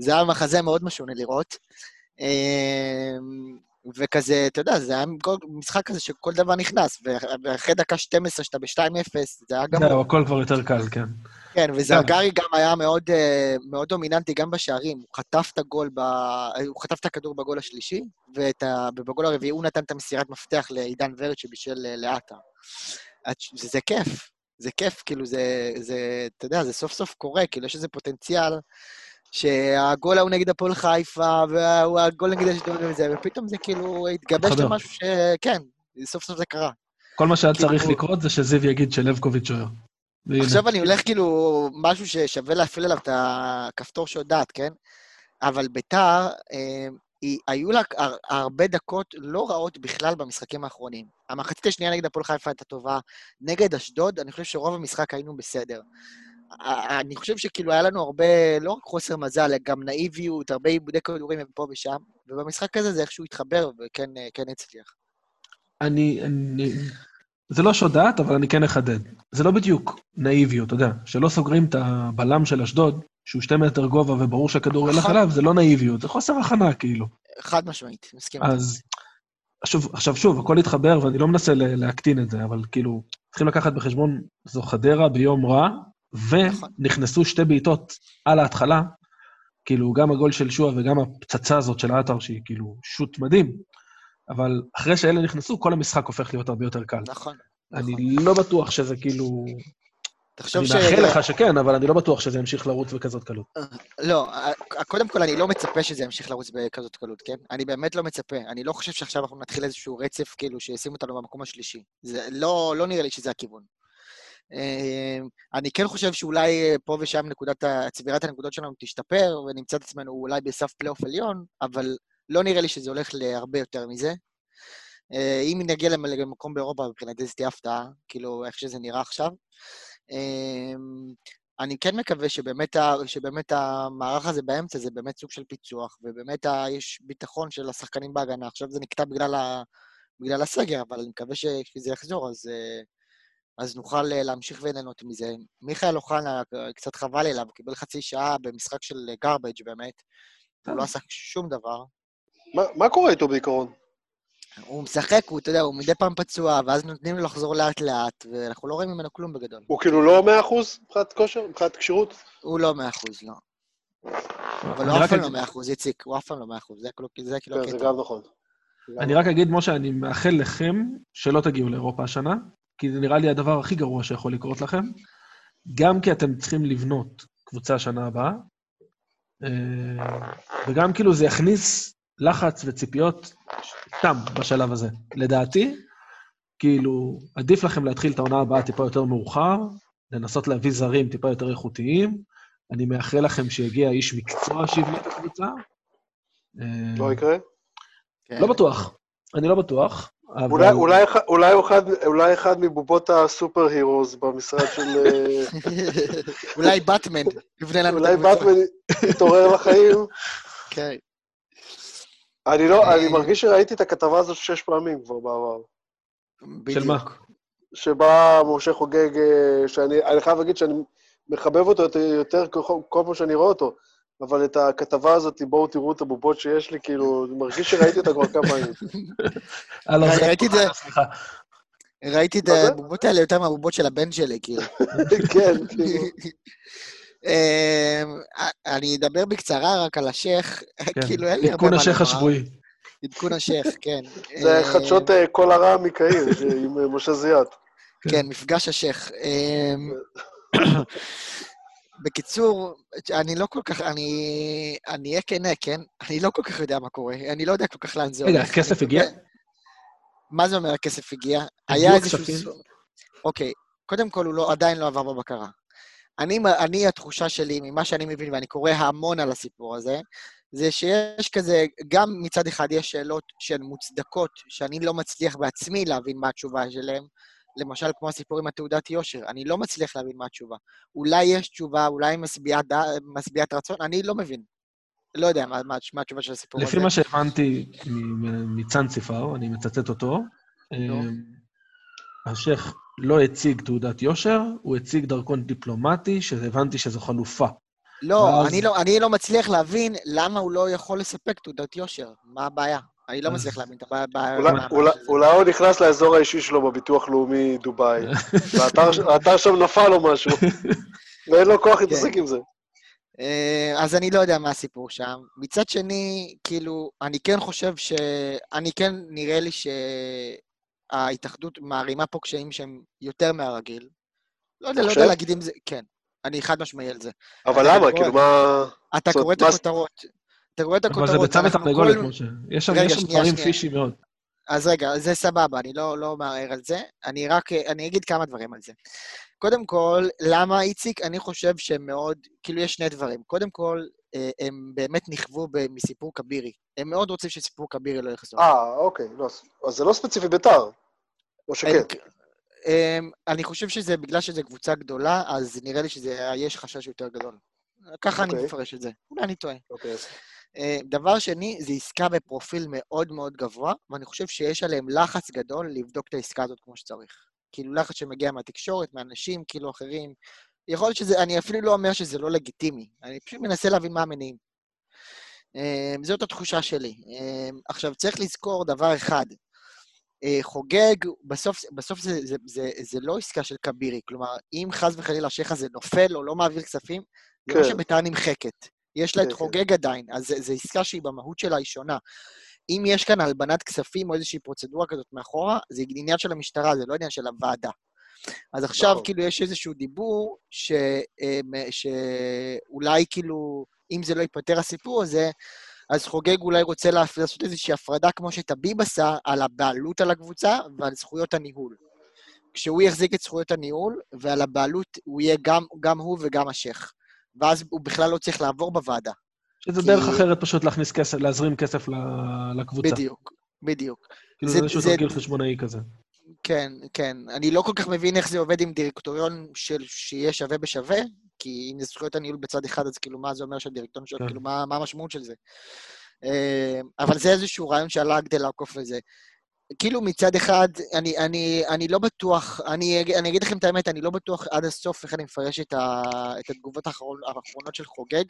זה היה מחזה מאוד משונה לראות. אמ, וכזה, אתה יודע, זה היה משחק כזה שכל דבר נכנס, ואחרי דקה 12 שאתה ב-2-0, זה היה גמור. זהו, הכל כבר יותר קל, כן. כן, וזרגרי גם היה מאוד, אה, מאוד דומיננטי גם בשערים. הוא חטף את הגול, ב... הוא חטף את הכדור בגול השלישי, ובגול הרביעי הוא נתן את המסירת מפתח לעידן ורד שבישל לעטה. זה, זה כיף, זה כיף, כאילו, זה, זה, אתה יודע, זה סוף סוף קורה, כאילו, יש איזה פוטנציאל שהגול ההוא נגד הפועל חיפה, והגול נגד אשדוד וזה, ופתאום זה כאילו התגבש למשהו ש... כן, סוף סוף זה קרה. כל מה שהיה כאילו... צריך לקרות זה שזיו יגיד שלבקוביץ' שוער. עכשיו אני הולך כאילו, משהו ששווה להפעיל עליו את הכפתור שהודעת, כן? אבל ביתר, אה, היו לה הרבה דקות לא רעות בכלל במשחקים האחרונים. המחצית השנייה נגד הפועל חיפה הייתה טובה. נגד אשדוד, אני חושב שרוב המשחק היינו בסדר. אני חושב שכאילו היה לנו הרבה, לא רק חוסר מזל, גם נאיביות, הרבה עיבודי כדורים פה ושם, ובמשחק הזה זה איכשהו התחבר וכן כן הצליח. אני, אני... זה לא שודעת, אבל אני כן אחדד. זה לא בדיוק נאיביות, אתה יודע, שלא סוגרים את הבלם של אשדוד, שהוא שתי מטר גובה וברור שהכדור ילך עליו, זה לא נאיביות, זה חוסר הכנה, כאילו. חד משמעית, מסכים. אז, שוב, עכשיו שוב, הכל התחבר, ואני לא מנסה להקטין את זה, אבל כאילו, צריכים לקחת בחשבון, זו חדרה ביום רע, ונכנסו שתי בעיטות על ההתחלה, כאילו, גם הגול של שועה וגם הפצצה הזאת של עטר, שהיא כאילו שוט מדהים, אבל אחרי שאלה נכנסו, כל המשחק הופך להיות הרבה יותר קל. נכון. אני נכון. לא בטוח שזה כאילו... תחשוב ש... אני מאחל לך שכן, אבל אני לא בטוח שזה ימשיך לרוץ בכזאת קלות. לא, קודם כל, אני לא מצפה שזה ימשיך לרוץ בכזאת קלות, כן? אני באמת לא מצפה. אני לא חושב שעכשיו אנחנו נתחיל איזשהו רצף, כאילו, שישים אותנו במקום השלישי. זה לא, לא נראה לי שזה הכיוון. אמ, אני כן חושב שאולי פה ושם נקודת, צבירת הנקודות שלנו תשתפר, ונמצא את עצמנו אולי בסף פלייאוף עליון, אבל לא נראה לי שזה הולך להרבה יותר מזה. אה, אם נגיע למקום באירופה, מבחינתי זה תהיה הפתעה, כאילו, איך שזה נראה עכשיו. אמ, אני כן מקווה שבאמת, שבאמת המערך הזה באמצע זה באמת סוג של פיצוח, ובאמת יש ביטחון של השחקנים בהגנה. עכשיו זה נקטע בגלל, ה, בגלל הסגר, אבל אני מקווה שכשזה יחזור, אז, אה, אז נוכל אה, להמשיך וליהנות מזה. מיכאל אוחנה, קצת חבל לי עליו, קיבל חצי שעה במשחק של garbage באמת. הוא לא עשה שום דבר. מה, מה קורה איתו בעיקרון? הוא משחק, הוא, אתה יודע, הוא מדי פעם פצוע, ואז נותנים לו לחזור לאט-לאט, ואנחנו לא רואים ממנו כלום בגדול. הוא כאילו לא מאה אחוז מבחינת כושר? מבחינת כשירות? הוא לא מאה אחוז, לא. אבל הוא אף פעם לא מאה אחוז, איציק, הוא אף פעם לא מאה אחוז, זה כאילו הקטע. כן, זה גם נכון. אני רק אגיד, משה, אני מאחל לכם שלא תגיעו לאירופה השנה, כי זה נראה לי הדבר הכי גרוע שיכול לקרות לכם, גם כי אתם צריכים לבנות קבוצה השנה הבאה, אה, וגם כאילו זה יכניס לחץ וציפיות סתם בשלב הזה. לדעתי, כאילו, עדיף לכם להתחיל את העונה הבאה טיפה יותר מאוחר, לנסות להביא זרים טיפה יותר איכותיים. אני מאחל לכם שיגיע איש מקצוע שיבנה את הקבוצה. לא יקרה? כן. לא בטוח. אני לא בטוח. אולי, אולי, אולי, אחד, אולי אחד מבובות הסופר הירוז במשרד של... אה, אולי באטמן יבנה לנו את הקבוצה. אולי באטמן יתעורר לחיים. כן. אני לא, אני מרגיש שראיתי את הכתבה הזאת שש פעמים כבר בעבר. של מה? שבה משה חוגג, אה, שאני חייב להגיד שאני מחבב אותו יותר כל פעם שאני רואה אותו, אבל את הכתבה הזאת, בואו תראו את הבובות שיש לי, כאילו, אני מרגיש שראיתי אותה כבר כמה פעמים. ראיתי את זה... ראיתי את הבובות האלה יותר מהבובות של הבן שלי, כאילו. כן, כאילו. אמ, אני אדבר בקצרה רק על השייח, כן. כאילו אין לי הרבה מה לומר. עדכון השייח השבועי. עדכון השייח, כן. זה חדשות אה, כל הרע מקהיר, עם אה, משה זיאת. כן, כן מפגש השייח. אמ, בקיצור, אני לא כל כך, אני אהיה כנה, כן? אני לא כל כך יודע מה קורה, אני לא יודע כל כך לאן זה הולך. רגע, הכסף הגיע? מה זה אומר הכסף הגיע? היה איזשהו... אוקיי, קודם כל הוא לא, עדיין לא עבר בבקרה. אני, אני, התחושה שלי, ממה שאני מבין, ואני קורא המון על הסיפור הזה, זה שיש כזה, גם מצד אחד יש שאלות שהן מוצדקות, שאני לא מצליח בעצמי להבין מה התשובה שלהן, למשל כמו הסיפור עם התעודת יושר, אני לא מצליח להבין מה התשובה. אולי יש תשובה, אולי היא משביעת, משביעת רצון, אני לא מבין. לא יודע מה, מה, מה התשובה של הסיפור לפי הזה. לפי מה שהבנתי מצאנציפר, אני מצטט אותו, לא. השייח לא הציג תעודת יושר, הוא הציג דרכון דיפלומטי, שהבנתי שזו חלופה. לא, ואז... אני לא, אני לא מצליח להבין למה הוא לא יכול לספק תעודת יושר. מה הבעיה? אני לא מצליח להבין את הבעיה. אולי הוא נכנס לאזור האישי שלו בביטוח לאומי דובאי, והאתר שם נפל או משהו. ואין לו כוח להתעסק כן. עם זה. אה, אז אני לא יודע מה הסיפור שם. מצד שני, כאילו, אני כן חושב ש... אני כן, נראה לי שההתאחדות מערימה פה קשיים שהם יותר מהרגיל. לא יודע, לא? יודע להגיד אם זה... כן, אני חד משמעי על זה. אבל למה? קורא- כאילו, מה... אתה קורא את הכותרות. אתה קורא את אבל זה הכותרות. ביצה אנחנו ותרנגולת, כל- משה. יש שם דברים. פישי מאוד. אז רגע, זה סבבה, אני לא, לא מערער על זה. אני רק, אני אגיד כמה דברים על זה. קודם כל, למה, איציק? אני חושב שהם מאוד, כאילו, יש שני דברים. קודם כל, הם באמת נכוו מסיפור כבירי. הם מאוד רוצים שסיפור כבירי לא יחזור. אה, אוקיי. לא, אז זה לא ספציפי ביתר. או שכן. אני חושב שזה, בגלל שזו קבוצה גדולה, אז נראה לי שיש חשש יותר גדול. ככה אני אוקיי. מפרש את זה. אולי אני טועה. אוקיי, אז- אה, דבר שני, זו עסקה בפרופיל מאוד מאוד גבוה, ואני חושב שיש עליהם לחץ גדול לבדוק את העסקה הזאת כמו שצריך. כאילו לחץ שמגיע מהתקשורת, מאנשים כאילו אחרים. יכול להיות שזה, אני אפילו לא אומר שזה לא לגיטימי, אני פשוט מנסה להבין מה המניעים. אה, זאת התחושה שלי. אה, עכשיו, צריך לזכור דבר אחד, אה, חוגג, בסוף, בסוף זה, זה, זה, זה לא עסקה של כבירי, כלומר, אם חס וחלילה השייח הזה נופל או לא מעביר כספים, זה לא כן. שביתר נמחקת. יש לה את כן, כן. חוגג עדיין, אז זו עסקה שהיא במהות שלה היא שונה. אם יש כאן הלבנת כספים או איזושהי פרוצדורה כזאת מאחורה, זה עניין של המשטרה, זה לא עניין של הוועדה. אז עכשיו נכון. כאילו יש איזשהו דיבור ש, אמ, שאולי כאילו, אם זה לא ייפתר הסיפור הזה, אז חוגג אולי רוצה לעשות איזושהי הפרדה כמו שטביב עשה, על הבעלות על הקבוצה ועל זכויות הניהול. כשהוא יחזיק את זכויות הניהול, ועל הבעלות הוא יהיה גם, גם הוא וגם השייח. ואז הוא בכלל לא צריך לעבור בוועדה. שזה כי- דרך אחרת פשוט להכניס כסף, להזרים כסף ל- לקבוצה. בדיוק, בדיוק. כאילו זה- זה איזשהו תרגיל חשבונאי כזה. כן, כן. אני לא כל כך מבין איך זה עובד עם דירקטוריון של שיהיה שווה בשווה, כי אם זה זכויות הניהול בצד אחד, אז כאילו, מה זה אומר שהדירקטוריון שלו, כן. כאילו, מה, מה המשמעות של זה? אה, אבל זה איזשהו רעיון שעלה כדי לעקוף לזה. כאילו מצד אחד, אני, אני, אני לא בטוח, אני, אני אגיד לכם את האמת, אני לא בטוח עד הסוף איך אני מפרש את, ה, את התגובות האחרון, האחרונות של חוגג.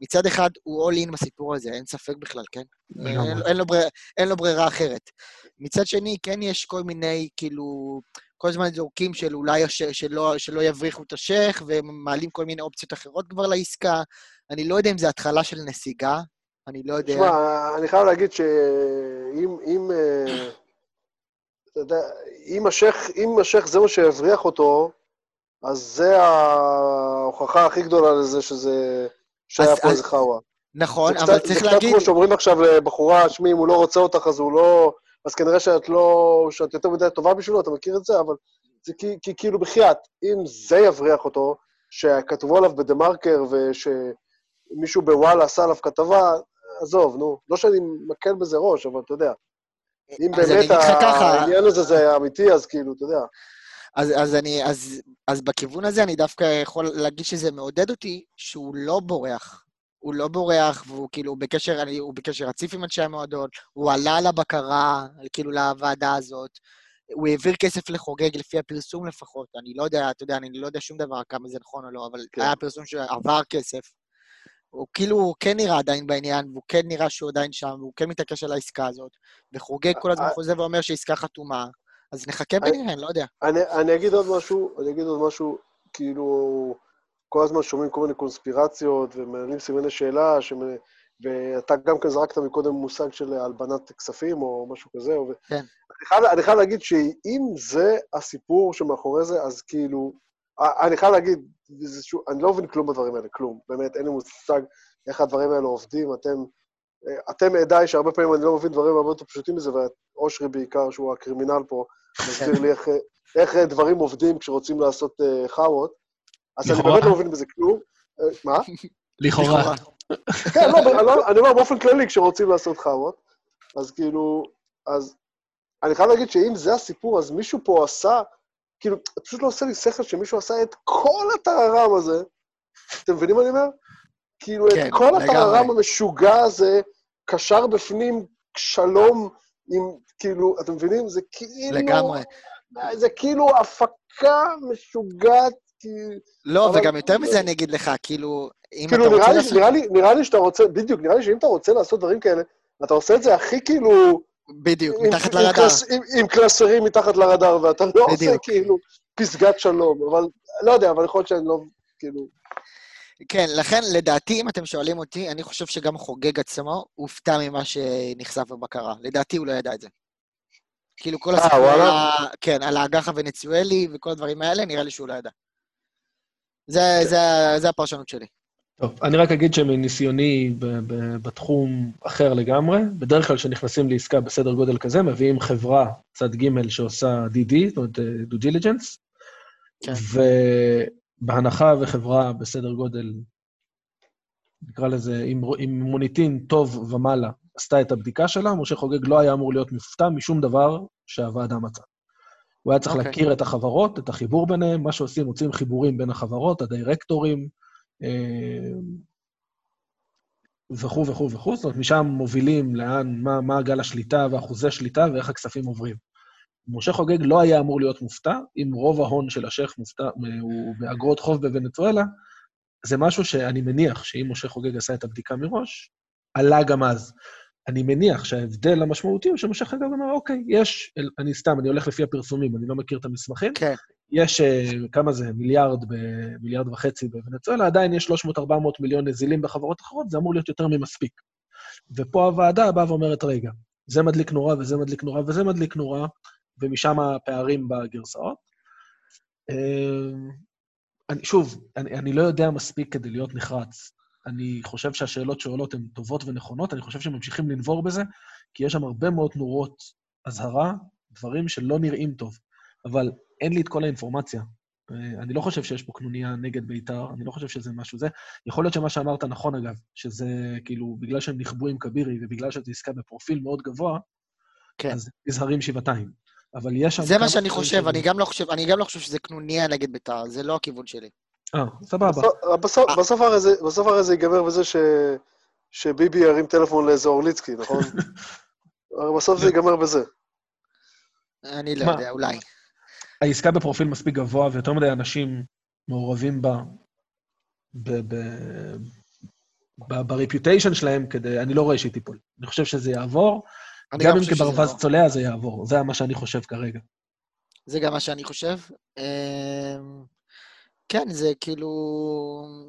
מצד אחד, הוא all in בסיפור הזה, אין ספק בכלל, כן? לגמרי. אין, אין, לו ברירה, אין לו ברירה אחרת. מצד שני, כן יש כל מיני, כאילו, כל הזמן זורקים של אולי הש... שלא, שלא יבריחו את השייח, ומעלים כל מיני אופציות אחרות כבר לעסקה. אני לא יודע אם זה התחלה של נסיגה, אני לא יודע. תשמע, אני חייב להגיד שאם, אם, אה, אתה יודע, אם השייח, אם השייח זה מה שיבריח אותו, אז זה ההוכחה הכי גדולה לזה שזה, שהיה פה איזה חאווה. נכון, זה אבל קצת- צריך זה להגיד... קצת כמו שאומרים עכשיו לבחורה, שמי, אם הוא לא רוצה אותך, אז הוא לא... אז כנראה שאת לא... שאת יותר מדי טובה בשבילו, אתה מכיר את זה? אבל זה כי, כי כאילו, בחייאת, אם זה יבריח אותו, שכתבו עליו בדה-מרקר, ושמישהו בוואלה עשה עליו כתבה, עזוב, נו. לא שאני מקל בזה ראש, אבל אתה יודע. אם באמת העניין הזה זה אמיתי, אז כאילו, אתה יודע. אז, אז, אני, אז, אז בכיוון הזה אני דווקא יכול להגיד שזה מעודד אותי שהוא לא בורח. הוא לא בורח, והוא כאילו בקשר, אני, הוא בקשר רציף עם אנשי המועדון, הוא עלה לבקרה, כאילו לוועדה הזאת, הוא העביר כסף לחוגג לפי הפרסום לפחות, אני לא יודע, אתה יודע, אני לא יודע שום דבר כמה זה נכון או לא, אבל כן. היה פרסום שעבר כסף. הוא כאילו, הוא כן נראה עדיין בעניין, והוא כן נראה שהוא עדיין שם, והוא כן מתעקש על העסקה הזאת, וחוגג כל הזמן אה, חוזר ואומר שהעסקה חתומה, אז נחכה ונראה, אני לא יודע. אני, אני אגיד עוד משהו, אני אגיד עוד משהו, כאילו, כל הזמן שומעים כל מיני קונספירציות ומעלים סימני שאלה, שמ... ואתה גם כן זרקת מקודם מושג של הלבנת כספים או משהו כזה. או... כן. אני חייב, אני חייב להגיד שאם זה הסיפור שמאחורי זה, אז כאילו, א- אני חייב להגיד, זה שוב, אני לא מבין כלום בדברים האלה, כלום. באמת, אין לי מושג איך הדברים האלה עובדים. אתם, אתם עדיי שהרבה פעמים אני לא מבין דברים הרבה יותר פשוטים מזה, ואושרי בעיקר, שהוא הקרימינל פה, מסביר לי איך, איך דברים עובדים כשרוצים לעשות uh, חאוות. אז אני. באמת לא מבין בזה כלום. אה, מה? לכאורה. כן, לא, אני לא- אני אומר באופן כללי, כשרוצים לעשות חאוות, אז כאילו, אז אני חייב להגיד שאם זה הסיפור, אז מישהו פה עשה, כאילו, פשוט לא עושה לי שכל שמישהו עשה את כל הטררם הזה. אתם מבינים מה אני אומר? כאילו, כן, את כל. הטררם המשוגע הזה, קשר בפנים שלום עם, כאילו, אתם מבינים? זה כאילו... לגמרי. זה כאילו הפקה משוגעת, כאילו... לא, אבל- וגם יותר מזה אני אגיד לך, כאילו, אם כאילו, אתה רוצה לי, לעשות... נראה, לי, נראה לי שאתה רוצה, בדיוק, נראה לי שאם אתה רוצה לעשות דברים כאלה, אתה עושה את זה הכי כאילו... בדיוק, עם- מתחת עם לרדאר. קלס, עם, עם קלסרים מתחת לרדאר, ואתה לא עושה בדיוק. כאילו פסגת שלום, אבל לא יודע, אבל יכול להיות שאני לא, כאילו, כן, לכן, לדעתי, אם אתם שואלים אותי, אני חושב שגם חוגג עצמו הופתע ממה שנחשף בבקרה. לדעתי הוא לא ידע את זה. כאילו כל אה, הסיפור? על ה- כן, על האג"ח הוונצואלי וכל הדברים האלה, נראה לי שהוא לא ידע. זה, כן. זה, זה הפרשנות שלי. טוב, אני רק אגיד שמניסיוני בתחום אחר לגמרי, בדרך כלל כשנכנסים לעסקה בסדר גודל כזה, מביאים חברה, צד ג' שעושה DD, זאת אומרת, אה, due diligence, כן. ובהנחה וחברה בסדר גודל, נקרא לזה, עם, עם מוניטין טוב ומעלה, עשתה את הבדיקה שלה, משה חוגג לא היה אמור להיות מופתע משום דבר שהוועדה מצאה. הוא היה צריך אוקיי. להכיר את החברות, את החיבור ביניהם, מה שעושים, מוצאים חיבורים בין החברות, הדירקטורים, אה, וכו' וכו' וכו', זאת אומרת, משם מובילים לאן, מה, מה גל השליטה ואחוזי שליטה ואיך הכספים עוברים. משה חוגג לא היה אמור להיות מופתע, אם רוב ההון של השייח' מופתע, הוא באגרות חוב בוונצואלה, זה משהו שאני מניח שאם משה חוגג עשה את הבדיקה מראש, עלה גם אז. אני מניח שההבדל המשמעותי הוא שמשה חוגג אמר, אוקיי, יש, אני סתם, אני הולך לפי הפרסומים, אני לא מכיר את המסמכים, כן. יש, אה, כמה זה, מיליארד, ב, מיליארד וחצי בוונצואלה, עדיין יש 300-400 מיליון נזילים בחברות אחרות, זה אמור להיות יותר ממספיק. ופה הוועדה באה ואומרת, רגע, זה מדליק נורא וזה מדליק נורא וזה מדליק נורא, ומשם הפערים בגרסאות. אה, אני, שוב, אני, אני לא יודע מספיק כדי להיות נחרץ. אני חושב שהשאלות שעולות הן טובות ונכונות, אני חושב שממשיכים לנבור בזה, כי יש שם הרבה מאוד נורות אזהרה, דברים שלא נראים טוב. אבל אין לי את כל האינפורמציה. אה, אני לא חושב שיש פה קנוניה נגד בית"ר, אני לא חושב שזה משהו זה. יכול להיות שמה שאמרת נכון, אגב, שזה כאילו, בגלל שהם נכבו עם כבירי ובגלל שזו עסקה בפרופיל מאוד גבוה, כן. אז נזהרים שבעתיים. אבל יש שם... זה מה שאני חושב, אני גם לא חושב, אני גם לא חושב שזה קנוניה נגד בית"ר, זה לא הכיוון שלי. אה, סבבה. בסוף- בסוף- הרי זה- בסוף הרי זה ייגמר בזה ש- שביבי ירים טלפון לאיזה אורליצקי, נכון? הרי בסוף זה ייגמר בזה. אני לא? יודע, אולי. העסקה בפרופיל מספיק גבוה, ויותר מדי אנשים מעורבים בה, ב- ב- ב- ברפיוטיישן שלהם, כדי... אני לא רואה שהיא תיפול. אני חושב שזה יעבור, גם אם חושב שזה כברווז לא. צולע זה יעבור. זה מה שאני חושב כרגע. זה גם מה שאני חושב. כן, זה כאילו...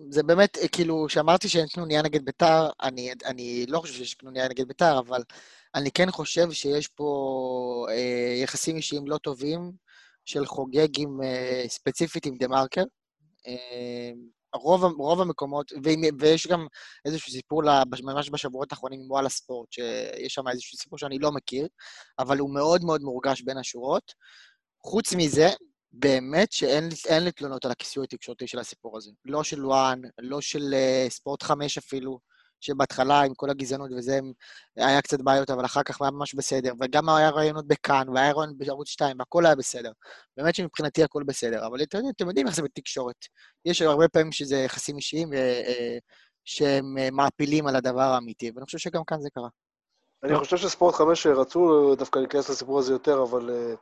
זה באמת, אה, כאילו, כשאמרתי שאין קנוניה נגד ביתר, אני, אני לא חושב שיש קנוניה נגד ביתר, אבל אני כן חושב שיש פה אה, יחסים אישיים לא טובים של חוגג עם, אה, ספציפית עם דה מרקר. אה, רוב, רוב המקומות, ועם, ויש גם איזשהו סיפור ממש בשבועות האחרונים עם וואלה ספורט, שיש שם איזשהו סיפור שאני לא מכיר, אבל הוא מאוד מאוד מורגש בין השורות. חוץ מזה, באמת שאין לי- לי תלונות על הכיסוי התקשורתי של הסיפור הזה. לא של וואן, לא של uh, ספורט 5 אפילו, שבהתחלה עם כל הגזענות וזה היה קצת בעיות, אבל אחר כך היה ממש בסדר. וגם היה רעיונות בכאן, והיה רעיון בערוץ 2, והכל היה בסדר. באמת שמבחינתי הכל בסדר. אבל אתם אתם יודעים איך זה בתקשורת. יש הרבה פעמים שזה יחסים אישיים, uh, uh, שהם uh, מעפילים על הדבר האמיתי, ואני חושב שגם כאן זה קרה. אני חושב שספורט 5 רצו דווקא להיכנס לסיפור הזה יותר, אבל אה,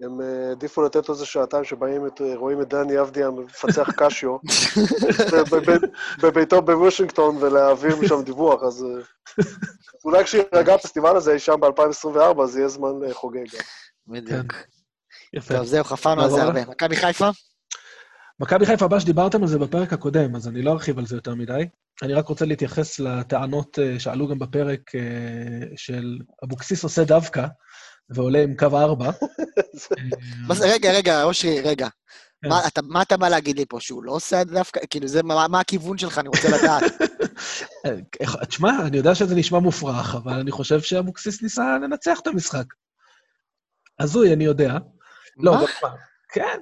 הם אה, העדיפו לתת איזה שעתיים שבאים, את- אה, רואים את דני אבדיה מפצח קשיו בב- בב- בביתו בוושינגטון ולהעביר משם דיווח, אז אה, אולי כשירגע הפסטיבל הזה אי שם ב-2024, אז יהיה זמן חוגג גם. בדיוק. יפה. טוב, זהו, חפרנו על זה הרבה. מכבי חיפה? מכבי חיפה הבא שדיברתם על זה בפרק הקודם, אז אני לא ארחיב על זה יותר מדי. אני רק רוצה להתייחס לטענות שעלו גם בפרק של אבוקסיס עושה דווקא, ועולה עם קו ארבע. רגע, רגע, אושרי, רגע. כן. מה אתה- מה אתה בא להגיד לי פה, שהוא לא עושה את זה דווקא? כאילו, זה, מה מה הכיוון שלך? אני רוצה לדעת. תשמע, אני יודע שזה נשמע מופרך, אבל אני חושב שאבוקסיס ניסה לנצח את המשחק. הזוי, אני יודע. לא? גם מה? כן.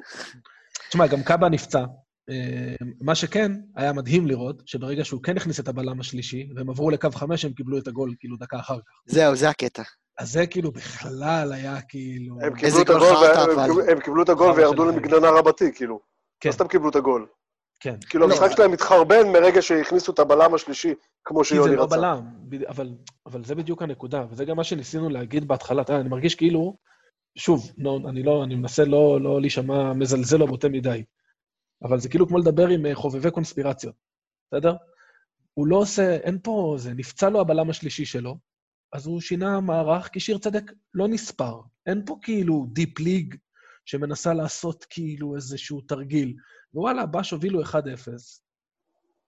תשמע, גם קאבה נפצע. אה, מה שכן, היה מדהים לראות שברגע שהוא כן הכניס את הבלם השלישי, והם עברו לקו חמש, הם קיבלו את הגול כאילו דקה אחר כך. זהו, זה הקטע. אז זה כאילו בכלל היה כאילו... הם קיבלו את גול הגול. קיבלו- הם קיבלו את הגול וירדו. למגננה רבתי, כאילו. כן. לא סתם קיבלו את הגול. כן. כאילו, לא. המשחק שלהם התחרבן מרגע שהכניסו את הבלם השלישי, כמו כי זה שיוני לא רצה. בלם, אבל, אבל זה בדיוק הנקודה, וזה גם מה שניסינו להגיד בהתחלה. אתה יודע, אני מרגיש כאילו, שוב, לא, אני לא, אני מנסה לא, לא להישמע מזלזל או בוטה מדי, אבל זה כאילו כמו לדבר עם אה, חובבי קונספירציות, בסדר? הוא לא עושה, אין פה, זה נפצע לו הבלם השלישי שלו, אז הוא שינה מערך, כי שיר צדק לא נספר. אין פה כאילו דיפ ליג שמנסה לעשות כאילו איזשהו תרגיל. ווואלה, בש הובילו 1-0,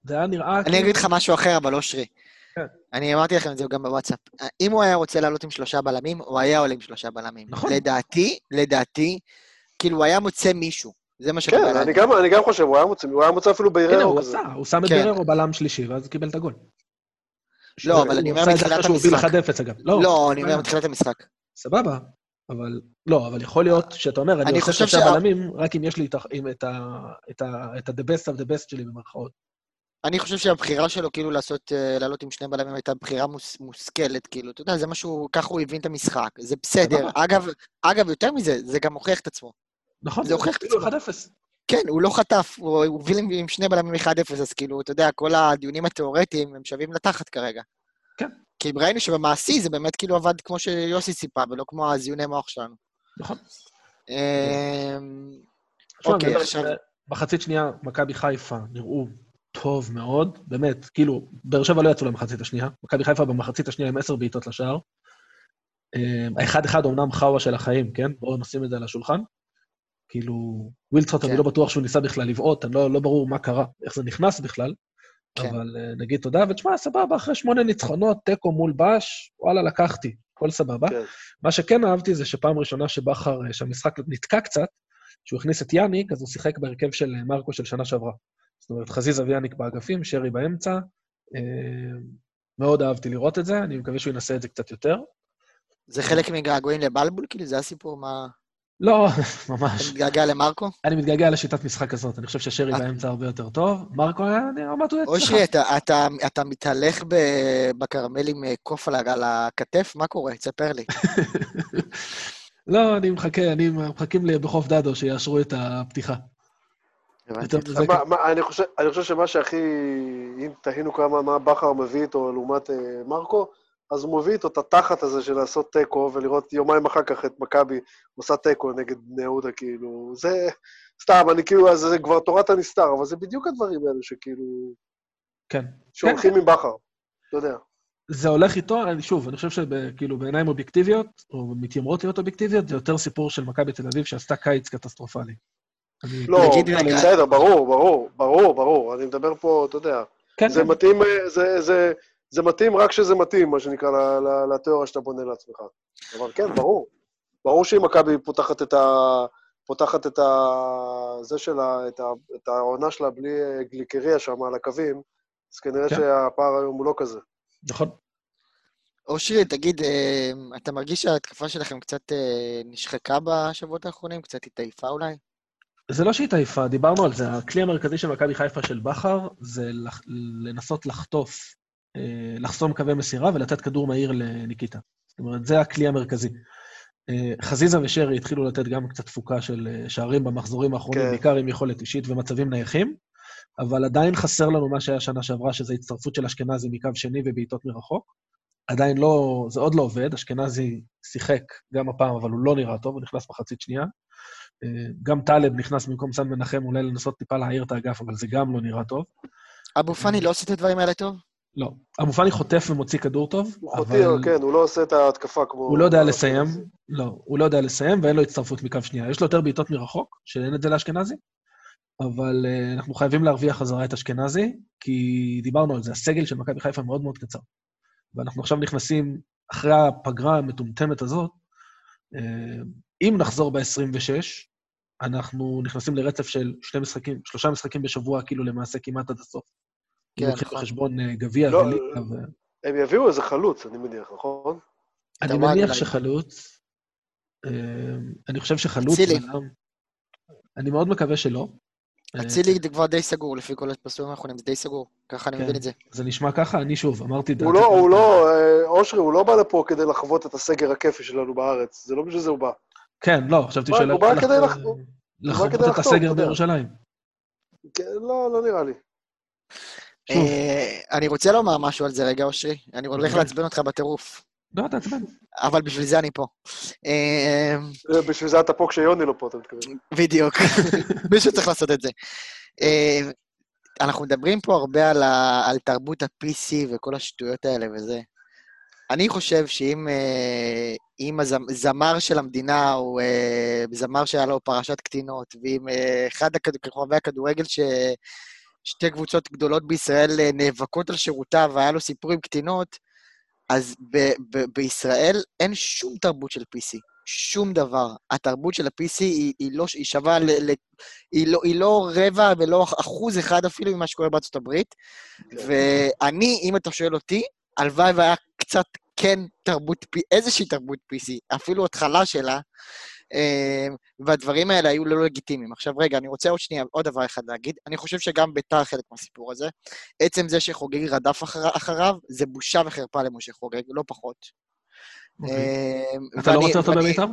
זה היה נראה... אני אגיד לך משהו אחר, אבל אושרי. כן. אני אמרתי לכם את זה גם בוואטסאפ. אם הוא היה רוצה לעלות עם שלושה בלמים, הוא היה עולה עם שלושה בלמים. נכון. לדעתי, לדעתי, כאילו, הוא היה מוצא מישהו. זה מה שאני כן, אני. גם, אני גם חושב, הוא היה מוצא, הוא היה מוצא אפילו הנה, ביררו הוא כזה. עשה, הוא שם את כן. בררו בלם שלישי, ואז קיבל את הגול. לא, אבל אני אומר הוא את זה מתחילת אחרי שהוא הוביל המשחק. 1-0, אגב. לא, לא, אני אומר. מתחילת המשחק. סבבה, אבל... לא, אבל יכול להיות שאתה אומר, אני עושה שלושה שה- בלמים, רק אם יש לי את ה- את ה- את את ה-the best of the best שלי במרכאות. אני חושב שהבחירה שלו כאילו לעשות, אה, לעלות עם שני בלמים הייתה בחירה מוס, מושכלת, כאילו, אתה יודע, זה משהו, ככה הוא הבין את המשחק, זה בסדר. אגב, אגב, יותר מזה, זה גם הוכיח את עצמו. נכון, זה הוכיח את אפילו עצמו. 1-0. כן, הוא לא חטף, הוא הוביל עם- שני בלמים 1-0, אז כאילו, אתה יודע, כל הדיונים התיאורטיים הם שווים לתחת כרגע. כן. כי ראינו שבמעשי זה באמת כאילו עבד כמו שיוסי ציפה, ולא כמו הזיוני מוח שלנו. נכון. אמ, אוקיי, עכשיו- מחצית שנייה, מכבי חיפה נראו טוב מאוד, באמת, כאילו, באר שבע לא יצאו למחצית השנייה, מכבי חיפה במחצית השנייה עם עשר בעיטות לשער. אה, האחד-אחד אומנם חאווה של החיים, כן? בואו נשים את זה על השולחן. כאילו, ווילצחוט, אני כן. לא בטוח שהוא ניסה בכלל לבעוט, אני לא, לא ברור מה קרה, איך זה נכנס בכלל, כן. אבל אה, נגיד תודה, ותשמע, סבבה, אחרי שמונה ניצחונות, תיקו מול בש, וואלה, לקחתי, הכל סבבה. כן. מה שכן אהבתי זה שפעם ראשונה שבכר, אה, שהמשחק נתקע קצת, שהוא הכניס את יאניק, אז הוא שיחק בהרכב של אה, מרקו של שנה שעברה. זאת אומרת, חזיזה ויאניק באגפים, שרי באמצע. אה, מאוד אהבתי לראות את זה, אני מקווה שהוא ינסה את זה קצת יותר. זה חלק מגעגועים לבלבול, כאילו, זה הסיפור, מה... לא, אתה ממש. מתגעגע למרקו? אני מתגעגע לשיטת משחק הזאת, אני חושב ששרי. באמצע הרבה יותר טוב. מרקו היה, אני אמרתי, הוא אצלך. אושרי, אתה, אתה, אתה מתהלך ב- בכרמל עם אה, קוף על הכתף? מה קורה? תספר לי. לא, אני מחכה, אני מחכים לי בחוף דדו שיאשרו את הפתיחה. מה- מה- אני חושב- אני חושב שמה שהכי... אם תהינו כמה מה בכר מביא איתו לעומת אה, מרקו, אז הוא מביא איתו את התחת הזה של לעשות תיקו, ולראות יומיים אחר כך את מכבי עושה תיקו נגד בני יהודה, כאילו... זה... סתם, אני כאילו, אז זה כבר תורת הנסתר, אבל זה בדיוק הדברים האלו שכאילו... כן. שהולכים עם בכר, אתה יודע. זה הולך איתו, אני, שוב, אני חושב שכאילו בעיניים אובייקטיביות, או מתיימרות להיות אובייקטיביות, זה יותר סיפור של מכבי תל אביב שעשתה קיץ קטסטרופלי. לא, רגע- בסדר, ברור, ברור, ברור, ברור. אני מדבר פה, אתה יודע, כן, זה כן. מתאים, אה, זה, זה, זה מתאים רק כשזה מתאים, מה שנקרא, לתיאוריה שאתה בונה לעצמך. אבל כן, ברור. ברור שאם מכבי פותחת את ה... פותחת את ה... זה שלה, את, ה... את העונה שלה בלי אה, גליקריה שם על הקווים, אז כנראה כן. שהפער היום הוא לא כזה. נכון. אושרי, תגיד, אה, אתה מרגיש שההתקפה שלכם קצת אה, נשחקה בשבועות האחרונים? קצת התעייפה אולי? זה לא שהיא תעיפה, דיברנו על זה. הכלי המרכזי של מכבי חיפה של בכר זה לח... לנסות לחטוף, לחסום קווי מסירה ולתת כדור מהיר לניקיטה. זאת אומרת, זה הכלי המרכזי. אה, חזיזה ושרי התחילו לתת גם קצת תפוקה של אה, שערים במחזורים האחרונים, כן. בעיקר עם יכולת אישית ומצבים נייחים, אבל עדיין חסר לנו מה שהיה שנה שעברה, שזה הצטרפות של אשכנזי מקו שני ובעיטות מרחוק. עדיין לא, זה עוד לא עובד, אשכנזי שיחק גם הפעם, אבל הוא לא נראה טוב, הוא נכנס מחצית שנייה. אה, גם טלב נכנס במקום סן מנחם, אולי לנסות טיפה להעיר את האגף, אבל זה גם לא נראה טוב. אבו פאני לא עושה את הדברים האלה טוב? לא. אבו פאני חוטף ומוציא כדור טוב, הוא אבל חוטיא, כן, הוא לא עושה את ההתקפה כמו... הוא לא יודע לסיים. לא, הוא לא יודע לסיים, ואין לו הצטרפות מקו שנייה. יש לו יותר בעיטות מרחוק, שאין את זה לאשכנזי, אבל uh, אנחנו חייבים להרוויח חזרה את אשכנזי, כי דיברנו על זה, הסגל של מכבי חיפה מאוד מאוד קצר. ואנחנו עכשיו נכנסים, אחרי הפגרה המטומטמת הזאת, uh, אם נחזור ב-26, אנחנו נכנסים לרצף של שני משחקים, שלושה משחקים בשבוע, כאילו למעשה כמעט עד הסוף. כן, אם לוקחים נכון. בחשבון אה, גביע לא, וליגה ו... הם יביאו איזה חלוץ, אני מניח, נכון? אני תמ"ג מניח. שחלוץ, אה, אני חושב שחלוץ... אצילי. אני מאוד מקווה שלא. אה, אצילי כבר די סגור, לפי כל הפרסומים האחרונים, זה די סגור. ככה אני כן. מבין את זה. זה נשמע ככה, אני שוב, אמרתי... הוא דעתי לא, הוא לא, אה, אושרי, הוא לא בא לפה כדי לחוות את הסגר הכיפי שלנו בארץ, זה לא בשביל זה הוא בא. כן, לא, חשבתי הוא שאלה... הוא בא כדי לח- הוא- לחוות את הסגר. בירושלים. כן, לא, לא נראה לי. אה, אני רוצה לומר משהו על זה רגע, אושרי. אני הולך. לעצבן אותך בטירוף, לא, תעצבן. אבל בשביל זה אני פה. אה, בשביל זה אתה פה כשיוני לא פה, אתה מתכוון. בדיוק. מישהו צריך לעשות את זה. אה, אנחנו מדברים פה הרבה על, ה, על תרבות ה-PC וכל השטויות האלה וזה. אני חושב שאם אם הזמר של המדינה הוא זמר שהיה לו פרשת קטינות, ואם אחד הכד- כוכבי הכדורגל ש, שתי קבוצות גדולות בישראל אה, נאבקות על שירותיו, והיה לו סיפור עם קטינות, אז ב- ב- בישראל אין שום תרבות של PC. שום דבר. התרבות של ה-PC היא, היא, לא, היא שווה, ל, ל, היא, לא, היא לא רבע ולא אחוז אחד אפילו ממה שקורה בארצות הברית. כן. ואני, אם אתה שואל אותי, הלוואי והיה קצת כן תרבות, איזושהי תרבות PC, אפילו התחלה שלה, והדברים האלה היו לא לגיטימיים. עכשיו, רגע, אני רוצה עוד שנייה, עוד דבר אחד להגיד. אני חושב שגם ביתר חלק מהסיפור הזה. עצם זה שחוגג רדף אחר, אחריו, זה בושה וחרפה למשה חוגג, לא פחות. אוקיי. אמ, אתה לא רוצה אותו בבית"ר?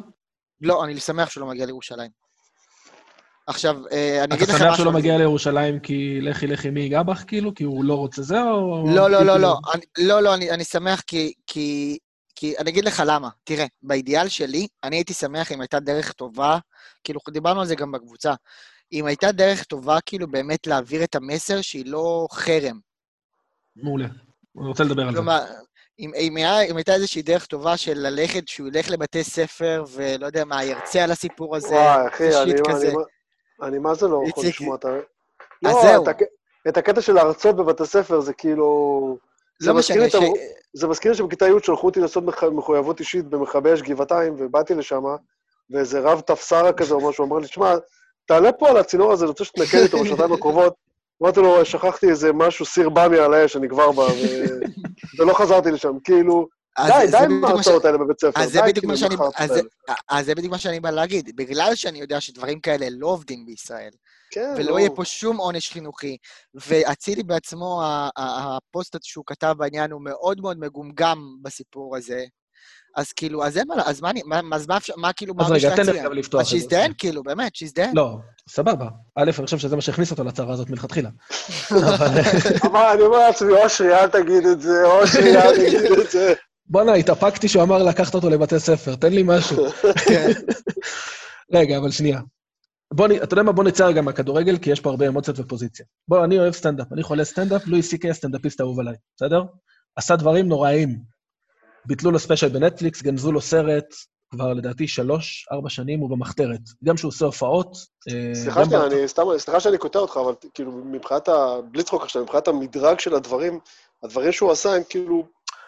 לא, אני שמח שהוא לא מגיע לירושלים. עכשיו, אה, אני אתה אגיד לך שמח משהו. שהוא לא על זה. מגיע לירושלים כי לכי לכי מי ייגע בך, כאילו? כי הוא לא רוצה זה, או... לא, לא, לא, כאילו- לא. לא, לא, אני שמח כי, כי. אני אגיד לך למה. תראה, באידיאל שלי, אני הייתי שמח אם הייתה דרך טובה, כאילו, דיברנו על זה גם בקבוצה, אם הייתה דרך טובה, כאילו, באמת להעביר את המסר שהיא לא חרם. מעולה. אני רוצה לדבר על זה. כלומר, אם, אם, היה, אם הייתה איזושהי דרך טובה של ללכת, שהוא ילך לבתי ספר, ולא יודע מה, ירצה על הסיפור הזה, וואי, אחי, אני, שיט אני, כזה. אני, אני מה זה לא יכול לשמוע את ה... אז לא, זהו. את, הק... את הקטע של להרצות בבתי ספר זה כאילו... זה לא משנה, ה- זה מזכיר לי שבכיתה י' שלחו אותי לעשות מח- מחויבות אישית במכבי אש גבעתיים, ובאתי לשם, ואיזה רב תפסרה כזה או משהו, אמר לי, שמע, תעלה פה על הצינור הזה, אני רוצה שתנקה לי אותו בשנתיים הקרובות. אמרתי לו, שכחתי איזה משהו, סיר במי על האש, אני כבר בא, ו... ולא חזרתי לשם. כאילו, די, די עם ש- ההרצאות האלה בבית ספר. אז זה בדיוק כאילו, מה שאני... אז זה בדיוק מה שאני בא להגיד. בגלל שאני יודע שדברים כאלה לא עובדים בישראל, כן, ולא לא. יהיה פה שום עונש חינוכי, ואצילי בעצמו, הפוסט שהוא כתב בעניין הוא מאוד מאוד מגומגם בסיפור הזה, אז כאילו, אז אין מה, אז מה, אני- מה, מה, אז מה, אפשר- מה כאילו, מה אז רגע, תן לי? רגע לפתוח אז את זה. שיזדיין, כאילו, באמת, שיזדיין. לא, סבבה. א', אני חושב שזה מה שהכניס אותו לצרה הזאת מלכתחילה. אבל אבל אני אומר לעצמי, אושרי, אל תגיד את זה, אושרי, אל תגיד את זה. בואנה, התאפקתי שהוא אמר לקחת אותו לבתי ספר, תן לי משהו. כן. רגע, אבל שנייה. בוא, אתה יודע מה? בוא נצא רגע מהכדורגל, כי יש פה הרבה אמוציות ופוזיציה. בוא, אני אוהב סטנדאפ, אני חולה סטנדאפ, לואי סי קיי הסטנדאפיסט האהוב עליי, בסדר? עשה דברים נוראיים. ביטלו לו ספיישל בנטפליקס, גנזו לו סרט, כבר לדעתי שלוש, ארבע שנים הוא במחתרת. גם שהוא עושה הופעות. אה, סליחה שנייה, בארצות- אני סתם, סליחה שאני קוטע אותך, אבל כאילו, מבחינת ה... בלי צחוק עכשיו, מבחינת המדרג של הדברים, הדברים שהוא עשה הם כאילו...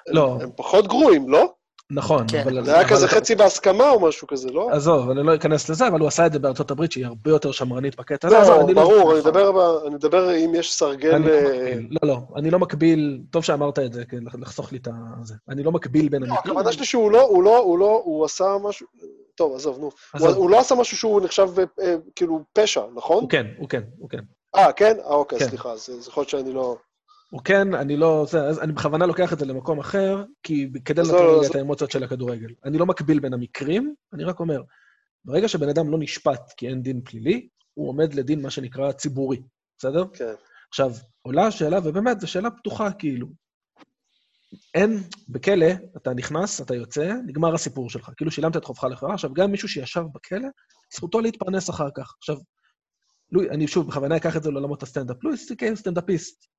הם- לא. הם פחות גרועים, לא? נכון, כן. אבל... זה היה אבל- כזה חצי בהסכמה או משהו כזה, לא? עזוב, אני לא אכנס לזה, אבל הוא עשה את זה בארצות הברית, שהיא הרבה יותר שמרנית בקטע הזה. לא, אני ברור, אני מדבר ב- אני מדבר אם יש סרגל... אני לא אה, מקביל, לא, לא, אני לא מקביל, טוב שאמרת את זה, כן, לח- לחסוך לי את זה. אני לא מקביל בין לא, המקרים. הכוונה שלי שהוא לא, הוא לא, הוא לא, הוא עשה משהו... טוב, עזוב, נו. הוא- עזוב. הוא לא עשה משהו שהוא נחשב אה, אה, כאילו פשע, נכון? הוא כן, הוא כן, הוא כן. אה, כן? אה, אוקיי, כן. סליחה, אז יכול להיות שאני לא... הוא כן, אני לא... זה, אז אני בכוונה לוקח את זה למקום אחר, כי כדי לתת לא, רגע אז- את האמוציות של הכדורגל. אני לא מקביל בין המקרים, אני רק אומר, ברגע שבן אדם לא נשפט כי אין דין פלילי, הוא עומד לדין מה שנקרא ציבורי, בסדר? כן. עכשיו, עולה השאלה, ובאמת, זו שאלה פתוחה, כאילו. אין, בכלא, אתה נכנס, אתה יוצא, נגמר הסיפור שלך. כאילו שילמת את חובך לחברה. עכשיו, גם מישהו שישב בכלא, זכותו להתפרנס אחר כך. עכשיו, לואי, אני שוב, בכוונה אקח את זה לעולמות הסטנדאפ. לואי סי.קיי הוא סטנדאפיסט.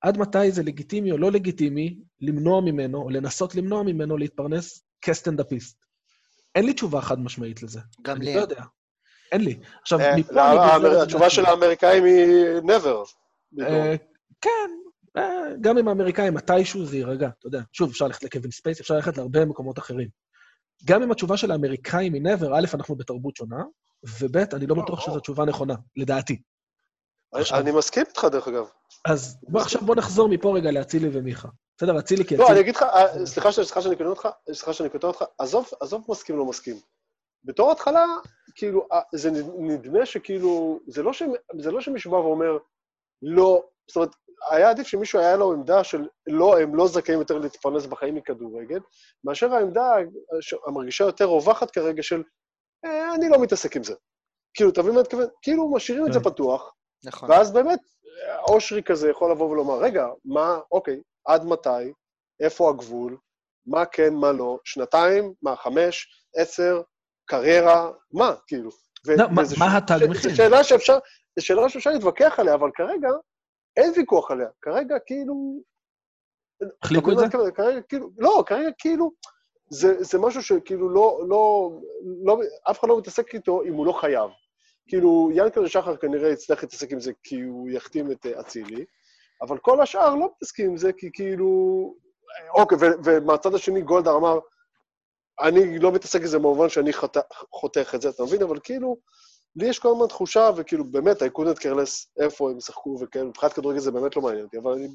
עד מתי זה לגיטימי או לא לגיטימי למנוע ממנו, או לנסות למנוע ממנו להתפרנס כסטנדאפיסט? אין לי תשובה חד משמעית לזה. גם אני לי לא אין. יודע. אין לי. עכשיו, אה, מפה לא, אני גוזר את זה התשובה של. האמריקאים היא never. אה, כן, אה, גם עם האמריקאים, מתישהו זה יירגע, אתה יודע. שוב, אפשר ללכת לקווין ספייסי, אפשר ללכת להרבה מקומות אחרים. גם אם התשובה של האמריקאים היא never, א', אנחנו בתרבות שונה, וב', אני לא לא, בטוח לא. שזו תשובה נכונה, לדעתי. אני- עכשיו- אני מסכים איתך, דרך אגב. אז בוא, עכשיו בוא נחזור מפה רגע לאצילי ומיכה. בסדר, אצילי כי לא, אני. אגיד לך, אה, סליחה שאני קוטע אותך, סליחה שאני קוטע אותך, עזוב, עזוב מסכים, לא מסכים. בתור התחלה, כאילו, אה, זה נדמה שכאילו, זה לא, ש, זה לא שמישהו בא ואומר, לא, זאת אומרת, היה עדיף שמישהו היה לו עמדה של לא, הם לא זכאים יותר להתפרנס בחיים מכדורגל, מאשר העמדה המרגישה יותר רווחת כרגע של, אה, אני לא מתעסק עם זה. כאילו, אתה מבין מה אני מתכוון? כאילו, משאירים את זה כן. פתוח, נכון. ואז באמת, אושרי כזה יכול לבוא ולומר, רגע, מה, אוקיי, עד מתי, איפה הגבול, מה כן, מה לא, שנתיים, מה, חמש, עשר, קריירה, מה, כאילו. ו- לא, מה- מה ש- התג ש- מחיר? זו שאלה שאפשר, זו שאלה שאפשר להתווכח עליה, אבל כרגע אין ויכוח עליה. כרגע כאילו... החליקו את זה? כרגע כאילו, לא, כרגע כאילו, זה, זה משהו שכאילו לא, לא, לא, אף אחד לא מתעסק איתו אם הוא לא חייב. כאילו, ינקלה שחר כנראה יצטרך להתעסק עם זה כי הוא יחתים את אה, אצילי, אבל כל השאר לא מתעסקים עם זה כי כאילו... אוקיי, ו- ומהצד השני גולדהר אמר, אני לא מתעסק עם זה במובן שאני חת... חותך את זה, אתה מבין? אבל כאילו, לי יש כל הזמן תחושה, וכאילו, באמת, אייקונט קרלס, איפה הם ישחקו וכאילו, מבחינת כדורגל זה באמת לא מעניין אותי, אבל אני,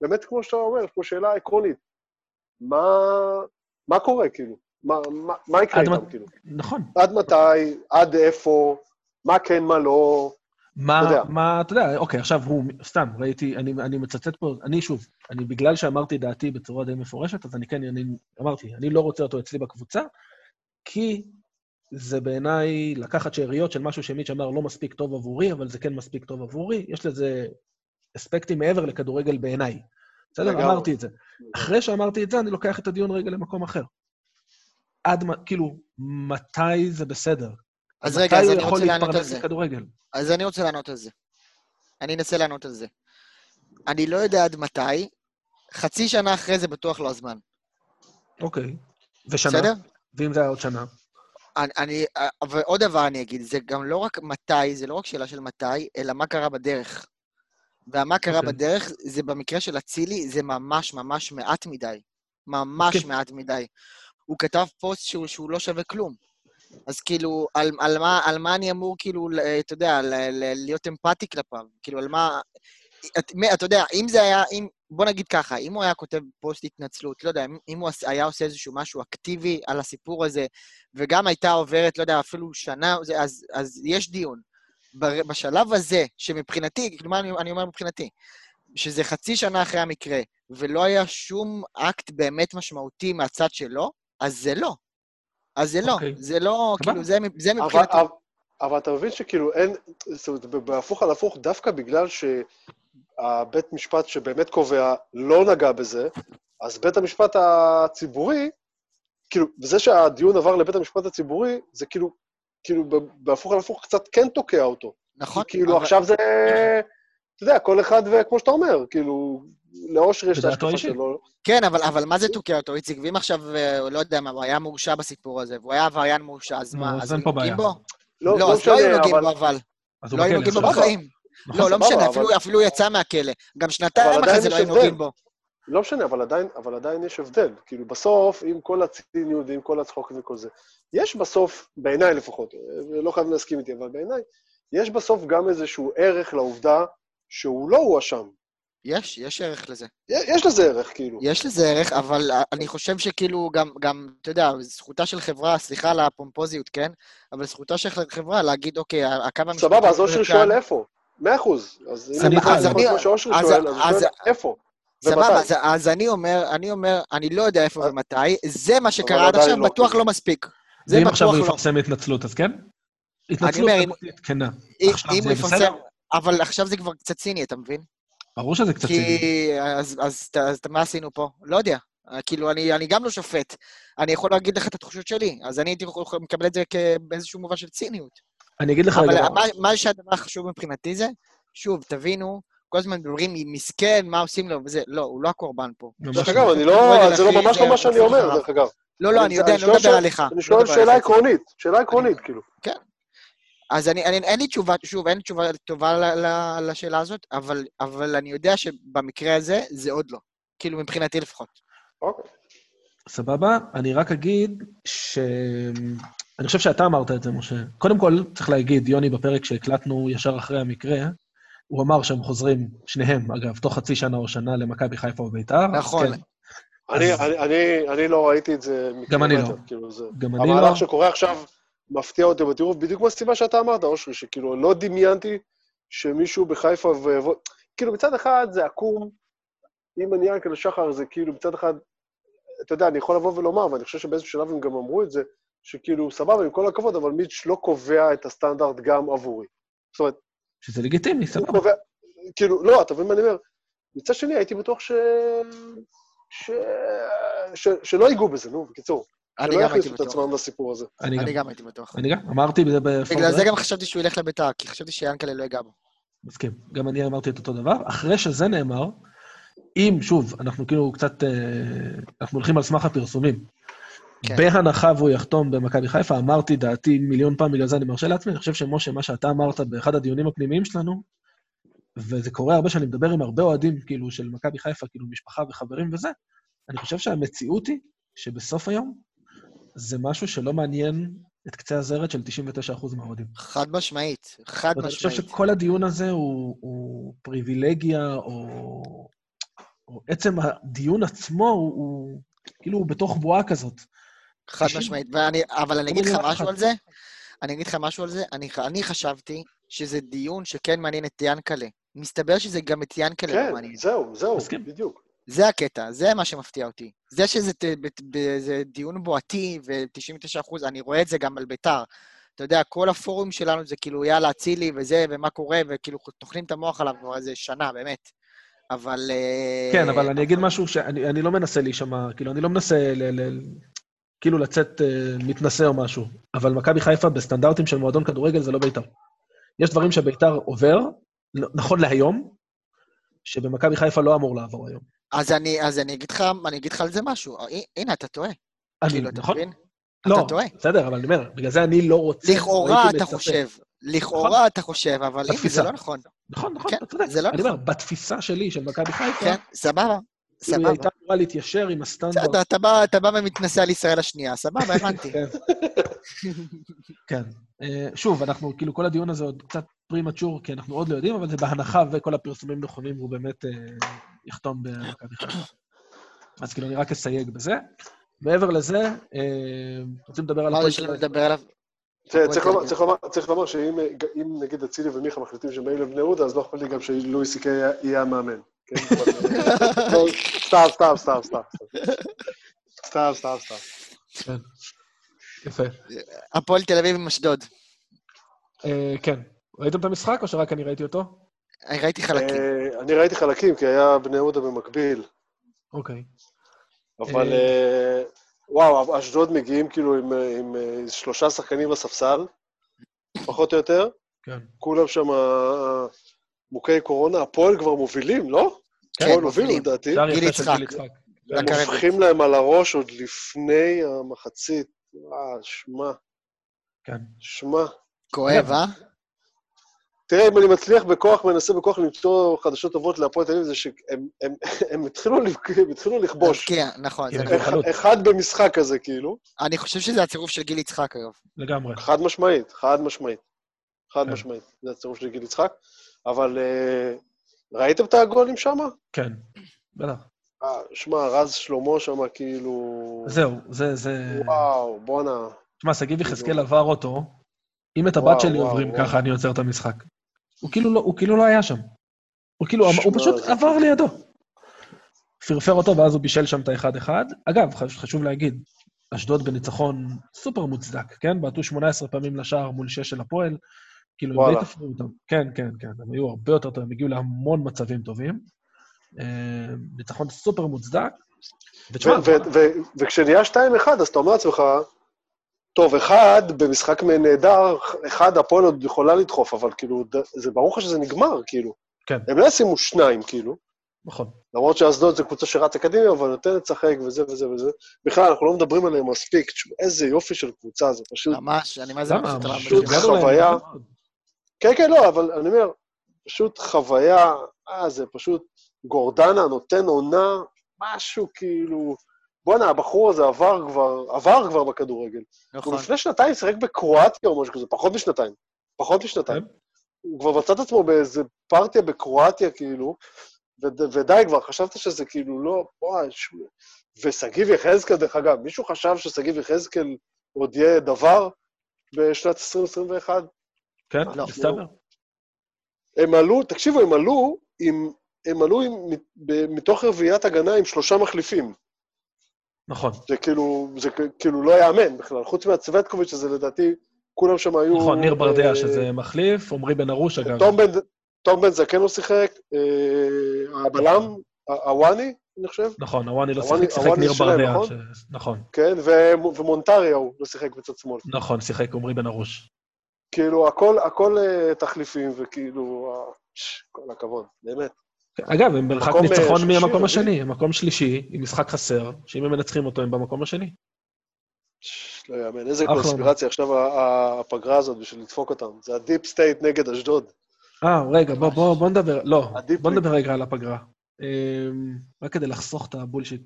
באמת, כמו שאתה אומר, יש פה שאלה עקרונית. מה, מה קורה, כאילו? מה, מה, מה יקרה איתם, מ... כאילו? נכון. עד מתי, עד איפה, מה כן, מה לא, מה, אתה יודע. מה, אתה יודע, אוקיי, עכשיו הוא, סתם, ראיתי, אני, אני מצטט פה, אני שוב, אני, בגלל שאמרתי דעתי בצורה די מפורשת, אז אני כן, אני אמרתי, אני לא רוצה אותו אצלי בקבוצה, כי זה בעיניי לקחת שאריות של משהו שמיץ' אמר לא מספיק טוב עבורי, אבל זה כן מספיק טוב עבורי, יש לזה אספקטים מעבר לכדורגל בעיניי. בסדר? אמרתי את זה. אחרי שאמרתי את זה, אני לוקח את הדיון רגע למקום אחר. עד, כאילו, מתי זה בסדר? אז רגע, אז אני רוצה לענות על זה. מכדורגל? אז אני רוצה לענות על זה. אני אנסה לענות על זה. אני לא יודע עד מתי, חצי שנה אחרי זה בטוח לא הזמן. אוקיי. ושנה? בסדר? ואם זה היה עוד שנה? אני, אני, ועוד דבר אני אגיד, זה גם לא רק מתי, זה לא רק שאלה של מתי, אלא מה קרה בדרך. ומה קרה okay. אוקיי. בדרך, זה במקרה של אצילי, זה ממש ממש מעט מדי. ממש okay. אוקיי. מעט מדי. הוא כתב פוסט שהוא, שהוא לא שווה כלום. אז כאילו, על, על, מה, על מה אני אמור, כאילו, אתה יודע, ל, ל, להיות אמפתי כלפיו? כאילו, על מה... את, אתה יודע, אם זה היה, אם, בוא נגיד ככה, אם הוא היה כותב פוסט התנצלות, לא יודע, אם, אם הוא היה עושה איזשהו משהו אקטיבי על הסיפור הזה, וגם הייתה עוברת, לא יודע, אפילו שנה, אז, אז יש דיון. בשלב הזה, שמבחינתי, כאילו, מה אני, אני אומר מבחינתי? שזה חצי שנה אחרי המקרה, ולא היה שום אקט באמת משמעותי מהצד שלו, אז זה לא. אז זה לא, okay. אוקיי. זה לא, כאילו, זה, זה מבחינתי. אבל, אבל אתה מבין שכאילו אין, זאת אומרת, בהפוך על הפוך, דווקא בגלל שהבית משפט שבאמת קובע לא נגע בזה, אז בית המשפט הציבורי, כאילו, וזה שהדיון עבר לבית המשפט הציבורי, זה כאילו, כאילו, בהפוך על הפוך קצת כן תוקע אותו. נכון. כאילו, אבל... עכשיו זה, אתה יודע, כל אחד וכמו שאתה אומר, כאילו, לאושר יש את ההשקפה שלו. כן, אבל, אבל מה זה תוקע אותו, איציק? ואם עכשיו, אה, לא יודע מה, הוא היה מורשע בסיפור הזה, והוא היה עבריין מורשע, אז מה, אז נוגעים בו? לא, לא, אז לא היו נוגעים בו, אבל. לא היו נוגעים בו בחיים. לא, לא משנה, אפילו הוא יצא מהכלא. גם שנתיים אחרי זה לא היו נוגעים בו. לא משנה, אבל עדיין, אבל עדיין יש הבדל. כאילו, בסוף, עם כל הציניות ועם כל הצחוק וכל זה, יש בסוף, בעיניי לפחות, לא חייב להסכים איתי, אבל בעיניי, יש בסוף גם איזשהו ערך לעובדה שהוא לא הואשם. יש, יש ערך לזה. יש לזה ערך, כאילו. יש לזה ערך, אבל אני חושב שכאילו גם, גם, אתה יודע, זכותה של חברה, סליחה על הפומפוזיות, כן? אבל זכותה של חברה להגיד, אוקיי, הקו המשפטי... סבבה, אז אושרי שואל איפה. מאה אחוז. אז אם אני יכול כמו שאושרי שואל, אז הוא שואל איפה. סבבה, אז, אז אני אומר, אני אומר, אני לא יודע איפה ומתי, זה מה שקרה עד עכשיו, לא. בטוח לא מספיק. זה ואם עכשיו הוא יפרסם התנצלות, אז כן? התנצלות כנה. אם הוא יפרסם, אבל עכשיו זה כבר קצת ציני, אתה מבין? ברור שזה קצת. כי... אז, אז, אז, אז מה עשינו פה? לא יודע. כאילו, אני, אני גם לא שופט. אני יכול להגיד לך את התחושות שלי, אז אני הייתי מקבל את זה באיזשהו מובן של ציניות. אני אגיד לך... אבל מה, מה שהדבר החשוב מבחינתי זה, שוב, תבינו, כל הזמן מדברים, מסכן, מה עושים לו וזה. לא, הוא לא הקורבן פה. דרך אגב, אני לא... זה לא ממש לא מה שאני אומר, דרך אגב. לא, לא, אני יודע, אני לא מדבר עליך. אני שואל שאלה עקרונית, שאלה עקרונית, כאילו. כן. אז אני, אני, אין לי תשובה, שוב, אין לי תשובה טובה ל, ל, לשאלה הזאת, אבל, אבל אני יודע שבמקרה הזה זה עוד לא. כאילו, מבחינתי לפחות. אוקיי. סבבה? אני רק אגיד ש... אני חושב שאתה אמרת את זה, משה. קודם כל, צריך להגיד, יוני, בפרק שהקלטנו ישר אחרי המקרה, הוא אמר שהם חוזרים, שניהם, אגב, תוך חצי שנה או שנה למכבי חיפה וביתר. נכון. כן. אני, אז... אני, אני, אני לא ראיתי את זה. גם אני לא. כאילו זה... גם אני לא. המהלך שקורה עכשיו מפתיע אותי בטירוף, בדיוק מהסיבה שאתה אמרת, אושרי, שכאילו לא דמיינתי שמישהו בחיפה ו... כאילו, מצד אחד זה עקום, אם אני ינקל שחר, זה כאילו, מצד אחד, אתה יודע, אני יכול לבוא ולומר, ואני חושב שבאיזשהו שלב הם גם אמרו את זה, שכאילו, סבבה, עם כל הכבוד, אבל מיץ' לא קובע את הסטנדרט גם עבורי. זאת אומרת... שזה לגיטימי, סבבה. קובע, כאילו, לא, אתה מבין מה אני אומר? מצד שני, הייתי בטוח ש... ש... ש... שלא ייגעו בזה, נו, בקיצור. אני גם הייתי בטוח. שלא יכניסו את עצמם לסיפור הזה. אני גם הייתי בטוח. אני גם, אמרתי בזה בפורט. בגלל זה גם חשבתי שהוא ילך לביתר, כי חשבתי שיאנקלה לא ייגע בו. מסכים. גם אני אמרתי את אותו דבר. אחרי שזה נאמר, אם, שוב, אנחנו כאילו קצת, אה, אנחנו הולכים על סמך הפרסומים, כן. בהנחה והוא יחתום במכבי חיפה, אמרתי דעתי מיליון פעם, בגלל זה אני מרשה לעצמי, אני חושב שמשה, מה שאתה אמרת באחד הדיונים הפנימיים שלנו, וזה קורה הרבה שאני מדבר עם הרבה אוהדים, כאילו, של מכבי חיפה, כאילו, משפחה וחברים וזה, אני חושב שהמציאות היא שבסוף היום זה משהו שלא מעניין את קצה הזרת של 99% מהאוהדים. חד משמעית, חד ואני חושב משמעית. שכל הדיון הזה הוא, הוא פריבילגיה, או, או עצם הדיון עצמו הוא, הוא כאילו הוא בתוך בועה כזאת. חד משמעית. ואני, אבל אני לא אגיד לך משהו. על זה, אני אגיד לך משהו על זה, אני, אני חשבתי שזה דיון שכן מעניין את ינקלה. מסתבר שזה גם את ינקלה לא כן, מעניין. זהו, זהו, מסכים. בדיוק. זה הקטע, זה מה שמפתיע אותי. זה שזה ת- ב- ב- זה דיון בועתי, ו-99 אחוז, אני רואה את זה גם על ביתר. אתה יודע, כל הפורום שלנו זה כאילו, יאללה, אצילי וזה, ומה קורה, וכאילו, טוחנים את המוח עליו כבר איזה שנה, באמת. אבל... אה, כן, אבל אני אגיד משהו שאני אני לא מנסה להישמע, כאילו, אני לא מנסה ל, ל, כאילו לצאת אה, מתנשא או משהו, אבל מכבי חיפה בסטנדרטים של מועדון כדורגל זה לא בית"ר. יש דברים שבית"ר עובר, נכון להיום, שבמכבי חיפה לא אמור לעבור היום. אז אני, אז אני אגיד לך, אני אגיד לך על זה משהו. הנה, אתה טועה. אני, כאילו, אתה נכון? מבין? לא, אתה טועה. בסדר, אבל אני אומר, בגלל זה אני לא רוצה... לכאורה אתה מצפה. חושב, לכאורה אתה חושב, אבל הנה, זה. לא נכון. נכון, נכון, כן, אתה צודק. זה לא אני אומר, נכון. בתפיסה שלי של מכבי חיפה, כן, סבבה, כאילו היא סבבה. הייתה אמורה להתיישר עם הסטנדרט. בסדר, אתה בא- אתה בא ומתנשא על ישראל השנייה, סבבה, הבנתי. כן. כן. אה, שוב, אנחנו, כאילו, כל הדיון הזה עוד קצת פרימצ'ור, כי אנחנו עוד לא יודעים, אבל זה בהנחה וכל הפרסומים נכונים, והוא באמת אה, יחתום במכבי חיפה. אז כאילו, אני רק אסייג בזה. מעבר לזה, אה, רוצים לדבר על מה הפועל יש לנו תל אביב? לדבר עליו? תראה, צריך. לומר- שאם אם נגיד אצילי ומיכה מחליטים שהם באים לבני יהודה, אז לא אכפת לי גם שלואי סי קיי יהיה המאמן. כן, לא, סתם, סתם, סתם, סתם. סתם, סתם, סתם. כן. יפה. הפועל תל אביב עם אשדוד. אה, כן. ראיתם את המשחק, או שרק אני ראיתי אותו? אני ראיתי חלקים. אה, אני ראיתי חלקים, כי היה בני יהודה במקביל, אוקיי. אבל אה. וואו, אשדוד מגיעים כאילו עם, עם שלושה שחקנים בספסל, פחות או יותר, כן. כולם שם מוכי קורונה, הפועל כבר מובילים, לא? כן, הפועל הובילו מובילים. לדעתי. גיל יצחק. לקרב. הופכים להם על הראש עוד לפני המחצית. אה, שמע, כן. שמע. כואב, אה? תראה, אם אני מצליח בכוח, מנסה בכוח למצוא חדשות טובות להפועל תל אביב, זה שהם הם, הם התחילו, הם לכבוש. כן, נכון, כן. אחד במשחק כזה, כאילו. אני חושב שזה הצירוף של גיל יצחק, אגב. לגמרי. חד משמעית, חד משמעית. חד כן. משמעית. זה הצירוף של גיל יצחק. אבל אה, ראיתם את הגולים שם? כן. בטח. אה, שמע, רז שלמה שם, כאילו... זהו, זה, זה... וואו, בואנה. תשמע, שגיב יחזקאל עבר אותו, אם את הבת שלי עוברים. ככה, אני עוצר את המשחק. הוא כאילו לא, הוא כאילו לא היה שם. הוא כאילו, שמע, הוא פשוט עבר לידו. פרפר אותו, ואז הוא בישל שם את האחד-אחד. אגב, חש- חשוב להגיד, אשדוד בניצחון סופר מוצדק, כן? בעטו 18 פעמים לשער מול 6 של הפועל. כאילו, הם וואלה. די תפרו אותם. כן, כן, כן, הם היו הרבה יותר טובים, הם הגיעו להמון מצבים טובים. אה, ניצחון סופר מוצדק. וכשנהיה 2-1, אז אתה אומר לעצמך, טוב, אחד, במשחק נהדר, אחד, הפועל עוד יכולה לדחוף, אבל כאילו, זה ברור לך שזה נגמר, כאילו. כן. הם לא ישימו שניים, כאילו. נכון. למרות שאשדוד זו קבוצה שרצה קדימה, אבל נותנת לשחק וזה וזה וזה. בכלל, אנחנו לא מדברים עליהם מספיק. איזה יופי של קבוצה, זה פשוט... ממש, אני מה זה פשוט חוויה. כן, כן, לא, אבל אני אומר, פשוט חוויה, אה, זה פשוט... גורדנה נותן עונה, משהו כאילו... בואנה, הבחור הזה עבר כבר, עבר כבר בכדורגל. נכון. הוא לפני שנתיים שיחק בקרואטיה או משהו כזה, פחות משנתיים. פחות משנתיים. כן. הוא כבר מצא את עצמו באיזה פרטיה בקרואטיה, כאילו, וד, ודי כבר, חשבת שזה כאילו לא... וואי, ש... ושגיב יחזקאל, דרך אגב, מישהו חשב ששגיב יחזקאל עוד יהיה דבר בשנת 2021? כן, לא. מסתבר. הם עלו, תקשיבו, הם עלו עם... הם עלו עם, ב- מתוך רביעיית הגנה עם שלושה מחליפים. נכון. זה כאילו, זה כאילו לא יאמן בכלל. חוץ מהצוותקוביץ', שזה לדעתי, כולם שם היו... נכון, ניר ברדע אה, שזה מחליף, עמרי בן ארוש, אגב. תום בן, תום בן זקן לא שיחק, אה, הבלם, הוואני, אני חושב, נכון, הוואני לא שיחק, שיחק ניר ברדע. נכון? ש- נכון, כן, ו- ומונטריה הוא לא שיחק בצד שמאל. נכון, שיחק עמרי בן ארוש. כאילו, הכל, הכל אה, תחליפים, וכאילו, אה, כל הכבוד, באמת. אגב, הם במרחק אה, ניצחון שלישי, מהמקום רביעי? השני, הם מקום שלישי, עם משחק חסר, שאם הם מנצחים אותו, הם במקום השני. לא יאמן, איזה. קונספירציה עכשיו הפגרה הזאת בשביל לדפוק אותם. זה ה deep state נגד אשדוד. אה, רגע, בוא, בוא, בוא נדבר, לא, בוא. נדבר רגע על הפגרה. אמ, רק כדי לחסוך את הבולשיט.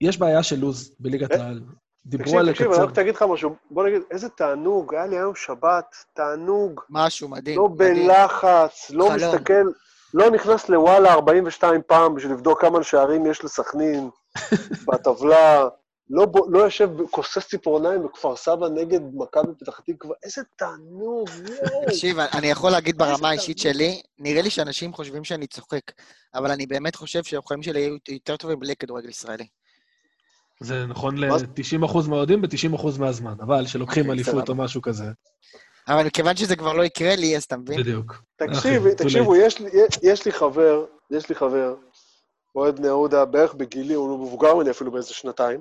יש בעיה של לוז בליגת העל. דיברו תקשיב, על תקשיב, אני לקצר. רק אגיד לך משהו. בוא נגיד, איזה תענוג, היה לי היום שבת, תענוג. משהו מדהים. לא מדהים. בלחץ, לא חלום. מסתכל, לא נכנס לוואלה 42 פעם בשביל לבדוק כמה שערים יש לסכנין בטבלה, לא, לא יושב, כוסס ציפורניים בכפר סבא נגד מכבי פתח תקווה, איזה תענוג, יואו. תקשיב, אני יכול להגיד ברמה האישית. שלי, נראה לי שאנשים חושבים שאני צוחק, אבל אני באמת חושב שהחיים שלי יהיו יותר טובים בלי כדורגל ישראלי. זה נכון מה זה? ל-90% מהאוהדים ב-90% מהזמן, אבל שלוקחים אוקיי, אליפות. או משהו כזה. אבל מכיוון שזה כבר לא יקרה לי, אז אתה מבין? בדיוק. תקשיב, תקשיבו, late. יש לי, יש לי חבר, יש לי חבר, אוהד בני יהודה, בערך בגילי, הוא מבוגר ממני אפילו באיזה שנתיים.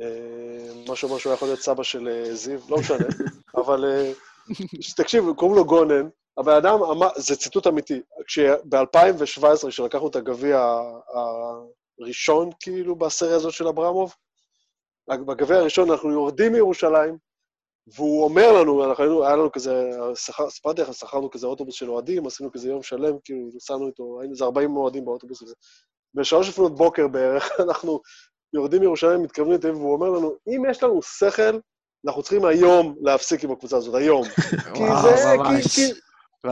אה, משהו משהו יכול להיות סבא של אה, זיו, לא משנה, אבל אה, תקשיב, קוראים לו גונן, הבן אדם אמר, זה ציטוט אמיתי, כשב-2017, כשלקחנו את הגביע הראשון, כאילו, בסריה הזאת של אברמוב, בגביע הראשון אנחנו יורדים מירושלים, והוא אומר לנו, אנחנו היינו, היה לנו כזה, סיפרתי לך, שכרנו כזה אוטובוס של אוהדים, עשינו כזה יום שלם, כאילו, נסענו איתו, היינו איזה 40 אוהדים באוטובוס הזה. בשלוש לפנות בוקר בערך, אנחנו יורדים מירושלים, מתכוונים לתל אביב, והוא אומר לנו, אם יש לנו שכל, אנחנו צריכים היום להפסיק עם הקבוצה הזאת, היום. כי זה. כי, כי.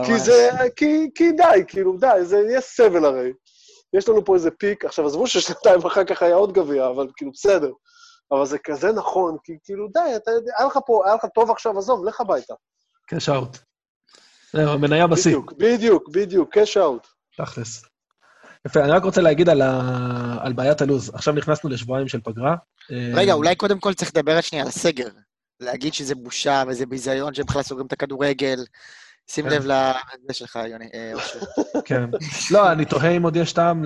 כי זה, כי, כי די, כאילו, די, זה יהיה סבל הרי. יש לנו פה איזה פיק, עכשיו עזבו ששנתיים אחר כך היה עוד גביע, אבל כאילו, בסדר. אבל זה כזה נכון, כי כאילו, די, אתה יודע, היה לך פה, היה לך טוב עכשיו, עזוב, לך הביתה. קאש אאוט. זהו, המניה בשיא, בדיוק, בדיוק, בדיוק, cash out. תכלס. יפה, אני רק רוצה להגיד על, ה... על בעיית הלו"ז. עכשיו נכנסנו לשבועיים של פגרה. רגע, אה, אולי קודם כל צריך לדבר שנייה על הסגר. להגיד שזה בושה וזה ביזיון שהם בכלל סוגרים את הכדורגל. שים כן. לב לזה שלך, יוני, אה, אושר. כן. לא, אני תוהה אם עוד יש טעם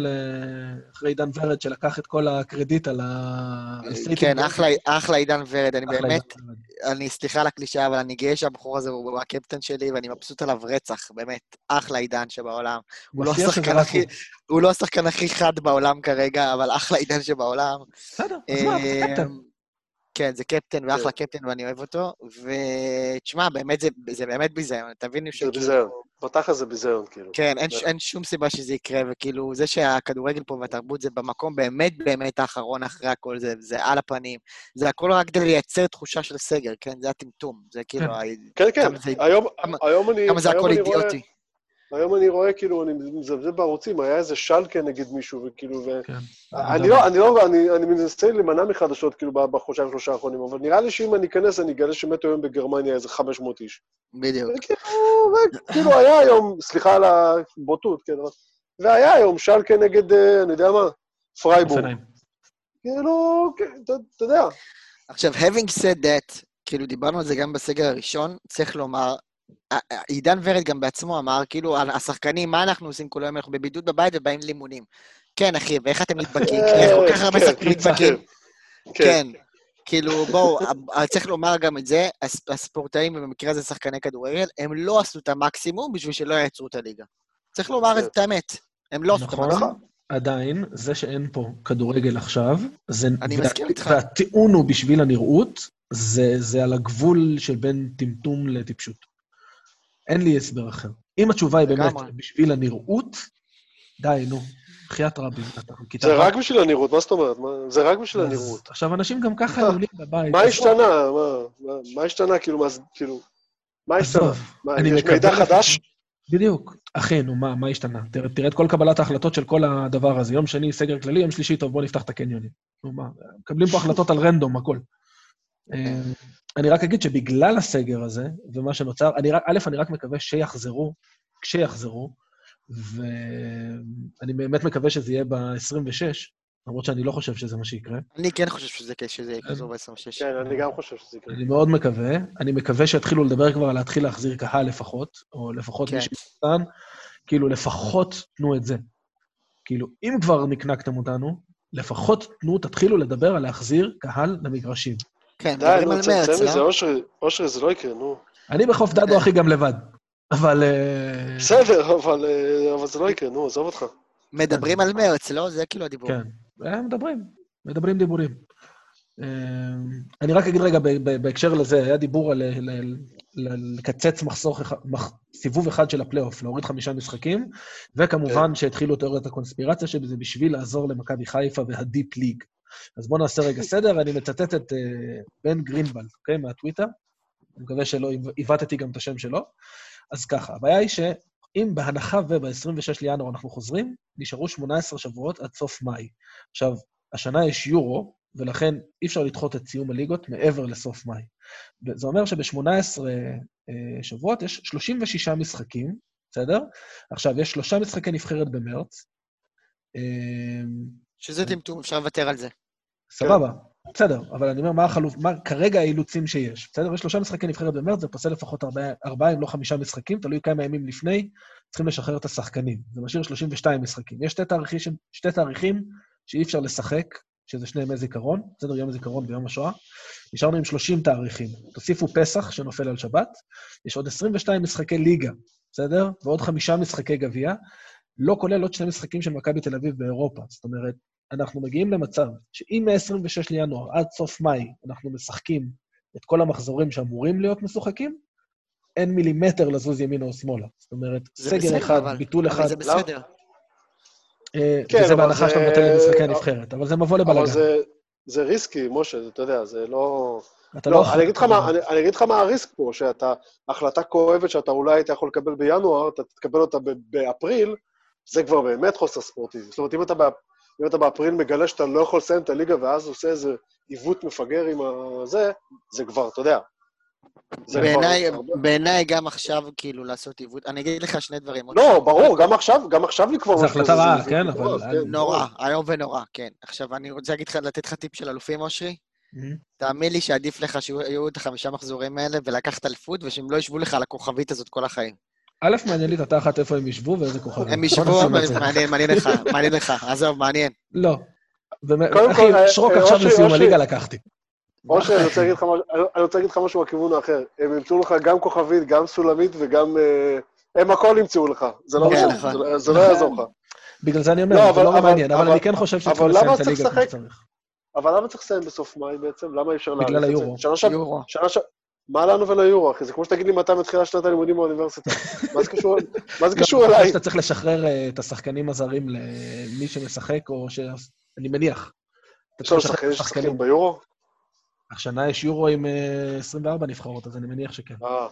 אחרי עידן ורד שלקח את כל הקרדיט על ה... סטריט כן. אחלה- עידן ורד, אני באמת. אני, סליחה על הקלישאה, אבל אני גאה שהבחור הזה הוא הקפטן שלי, ואני מבסוט עליו רצח, באמת, אחלה עידן שבעולם. הוא לא השחקן הכי, לא השחקן הכי חד בעולם כרגע, אבל אחלה עידן שבעולם. בסדר, אז מה, אה, קפטן. כן, זה קפטן ואחלה קפטן ואני אוהב אותו, ותשמע, באמת זה, זה באמת ביזיון, תבינו זה שכאילו... ביזיון. בתכל'ס זה ביזיון, כאילו. כן, אין, ש- אין שום סיבה שזה יקרה, וכאילו, זה שהכדורגל פה והתרבות זה במקום באמת באמת האחרון אחרי הכל, זה, זה על הפנים. זה הכל רק כדי לייצר תחושה של סגר, כן? זה הטמטום. זה כאילו, כן. כן, כן, זה- היום, היום אני... כמה זה הכל אני רואה- אידיוטי. היום אני רואה, כאילו, אני מזלזל בערוצים, היה איזה שלקה נגד מישהו, וכאילו, ו... כן. אני לא, אני לא, אני, אני מנסה להימנע מחדשות, כאילו, בחודשיים, שלושה האחרונים, אבל נראה לי שאם אני אכנס, אני אגלה שמתו היום בגרמניה איזה 500 איש. בדיוק. וכאילו, וכאילו, היה היום, סליחה על הבוטות, כן, אבל... והיה היום שלקה נגד, אה, אני יודע מה, פרייבורג. אופניים. כאילו, כן, אתה יודע. עכשיו, having said that, כאילו, דיברנו על זה גם בסגר הראשון, צריך לומר, עידן ורד גם בעצמו אמר, כאילו, השחקנים, מה אנחנו עושים כל היום? אנחנו בבידוד בבית ובאים לאימונים. כן, אחי, ואיך אתם נדבקים? אה, איך כל כך הרבה כן, שחקנים נדבקים? כן. כן. כאילו, בואו, ה- צריך לומר גם את זה, הס- הספורטאים, ובמקרה הזה שחקני כדורגל, הם לא עשו את המקסימום בשביל שלא יעצרו את הליגה. צריך לומר את האמת. הם לא עשו את נכון, המקסימום. עדיין, זה שאין פה כדורגל עכשיו, זה... אני מסכים איתך. והטיעון הוא בשביל הנראות, זה, זה על הגבול של בין טמטום לטיפשות. אין לי הסבר אחר. אם התשובה היא באמת. בשביל הנראות, די, נו. אתה כיתה זה. רק בשביל הנראות, מה זאת אומרת? זה רק בשביל הנראות. עכשיו, אנשים גם ככה עולים בבית. מה השתנה? מה- השתנה? כאילו, מה כאילו... מה השתנה? יש מידע חדש? בדיוק. אחי, נו, מה, מה השתנה? תראה, תראה את כל קבלת ההחלטות של כל הדבר הזה. יום שני, סגר כללי, יום שלישי, טוב, בוא נפתח את הקניונים. נו, מה, מקבלים פה החלטות על רנדום, הכל. אה, אני רק אגיד שבגלל הסגר הזה, ומה שנוצר, אני רק, א', אני רק מקווה שיחזרו, כשיחזרו, ואני באמת מקווה שזה יהיה ב-26, למרות שאני לא חושב שזה מה שיקרה. אני כן חושב שזה שזה יחזור ב-26. כן, אני גם חושב שזה יקרה. אני מאוד מקווה. אני מקווה שיתחילו לדבר כבר על להתחיל להחזיר קהל לפחות, או לפחות כן. מי שמסתן. כאילו, לפחות תנו את זה. כאילו, אם כבר נקנקתם אותנו, לפחות תנו, תתחילו לדבר על להחזיר קהל למגרשים. כן, די, מדברים נו, על מרץ, מזה, לא? אושרי, אושרי, זה לא יקרה, נו. אני בחוף דדו אחי גם לבד, אבל... אה, בסדר, אבל אה, אבל זה לא יקרה, נו, עזוב אותך. מדברים על מרץ, לא? זה כאילו הדיבור. כן, אה, מדברים, מדברים דיבורים. אני רק אגיד רגע בהקשר לזה, היה דיבור על לקצץ מחסור, סיבוב אחד של הפלייאוף, להוריד חמישה משחקים, וכמובן כן. שהתחילו תיאוריית הקונספירציה, שזה בשביל לעזור למכבי חיפה וה deep league. אז בואו נעשה רגע סדר, אני מצטט את uh, בן גרינבלד, אוקיי? מהטוויטר. אני מקווה שלא עיוותתי גם את השם שלו. אז ככה, הבעיה היא שאם בהנחה וב-26 לינואר אנחנו חוזרים, נשארו 18 שבועות עד סוף מאי. עכשיו, השנה יש יורו, ולכן אי אפשר לדחות את סיום הליגות מעבר לסוף מאי. זה אומר שב-18 אה, שבועות יש 36 משחקים, בסדר? עכשיו, יש שלושה משחקי נבחרת במרץ. אה, שזה טמטום, אפשר לוותר על זה. סבבה, בסדר, אבל אני אומר, מה החלוף, מה כרגע האילוצים שיש, בסדר? יש שלושה משחקי נבחרת במרץ, זה פוסל לפחות ארבעה, ארבע, אם לא חמישה משחקים, תלוי כמה ימים לפני, צריכים לשחרר את השחקנים. זה משאיר 32 משחקים. יש שתי תאריכים, שתי תאריכים שאי אפשר לשחק, שזה שני ימי זיכרון, בסדר, יום הזיכרון ויום השואה. נשארנו עם 30 תאריכים. תוסיפו פסח, שנופל על שבת, יש עוד 22 משחקי ליגה, בסדר? ועוד חמישה משחקי גביע, לא כולל עוד שני משחקים של מכבי תל אביב באירופה. זאת אומרת, אנחנו מגיעים למצב שאם מ-26 לינואר עד סוף מאי אנחנו משחקים את כל המחזורים שאמורים להיות משוחקים, אין מילימטר לזוז ימינה או שמאלה. זאת אומרת, סגר בסדר, אחד, אבל, ביטול אחד... אבל זה בסדר. אה, כן, וזה בהנחה שאתה מבטל את משחקי הנבחרת, אבל זה מבוא לבלאגן. אבל זה, זה ריסקי, משה, אתה יודע, זה לא... אתה לא... לא אני, אגיד מה, אני, אני אגיד לך מה הריסק פה, שאתה, החלטה כואבת שאתה אולי היית יכול לקבל בינואר, אתה תקבל אותה באפריל, זה כבר באמת חוסר ספורטיבי. זאת אומרת, אם אתה, אם אתה באפריל מגלה שאתה לא יכול לסיים את הליגה ואז עושה איזה עיוות מפגר עם הזה, זה כבר, אתה יודע, בעיניי גם עכשיו, כאילו, לעשות עיוות, אני אגיד לך שני דברים. לא, ברור, גם עכשיו, גם עכשיו לקבוע... זו החלטה רעה, כן, אבל... כן. נורא, איום ונורא, כן. עכשיו, אני רוצה להגיד לך, לתת לך טיפ של אלופים, אושרי. תאמין לי שעדיף לך שיהיו את החמישה מחזורים האלה ולקחת אליפות, ושהם לא ישבו לך על הכוכבית הזאת כל החיים. א', מעניין לי את התחת איפה הם ישבו ואיזה כוכבים. הם ישבו, מעניין, מעניין לך, מעניין לך, עזוב, מעניין. לא. אחי, שרוק אה, עכשיו לסיום הליגה לקחתי. אושר, אני רוצה להגיד לך משהו בכיוון האחר. הם ימצאו לך גם כוכבית, גם סולמית וגם... אה, הם הכל ימצאו לך. זה לא כן, משנה, נכון. זה לא יעזור לך. בגלל זה אני אומר, לא, זה לא מעניין, אבל אני כן חושב שצריך לסיים את הליגה כמו שצריך. אבל למה צריך לסיים בסוף מאי בעצם? למה אי אפשר להאריך את זה? בגלל היורו. מה לנו וליורו, אחי? זה כמו שתגיד לי מתי מתחילה שנת הלימודים באוניברסיטה. מה זה קשור לא, אליי? שאתה צריך לשחרר אה, את השחקנים הזרים למי שמשחק, או ש... אני מניח. יש לנו שחקנים ששחקים ביורו? השנה יש יורו עם 24 אה, נבחרות, אז אני מניח שכן. אה.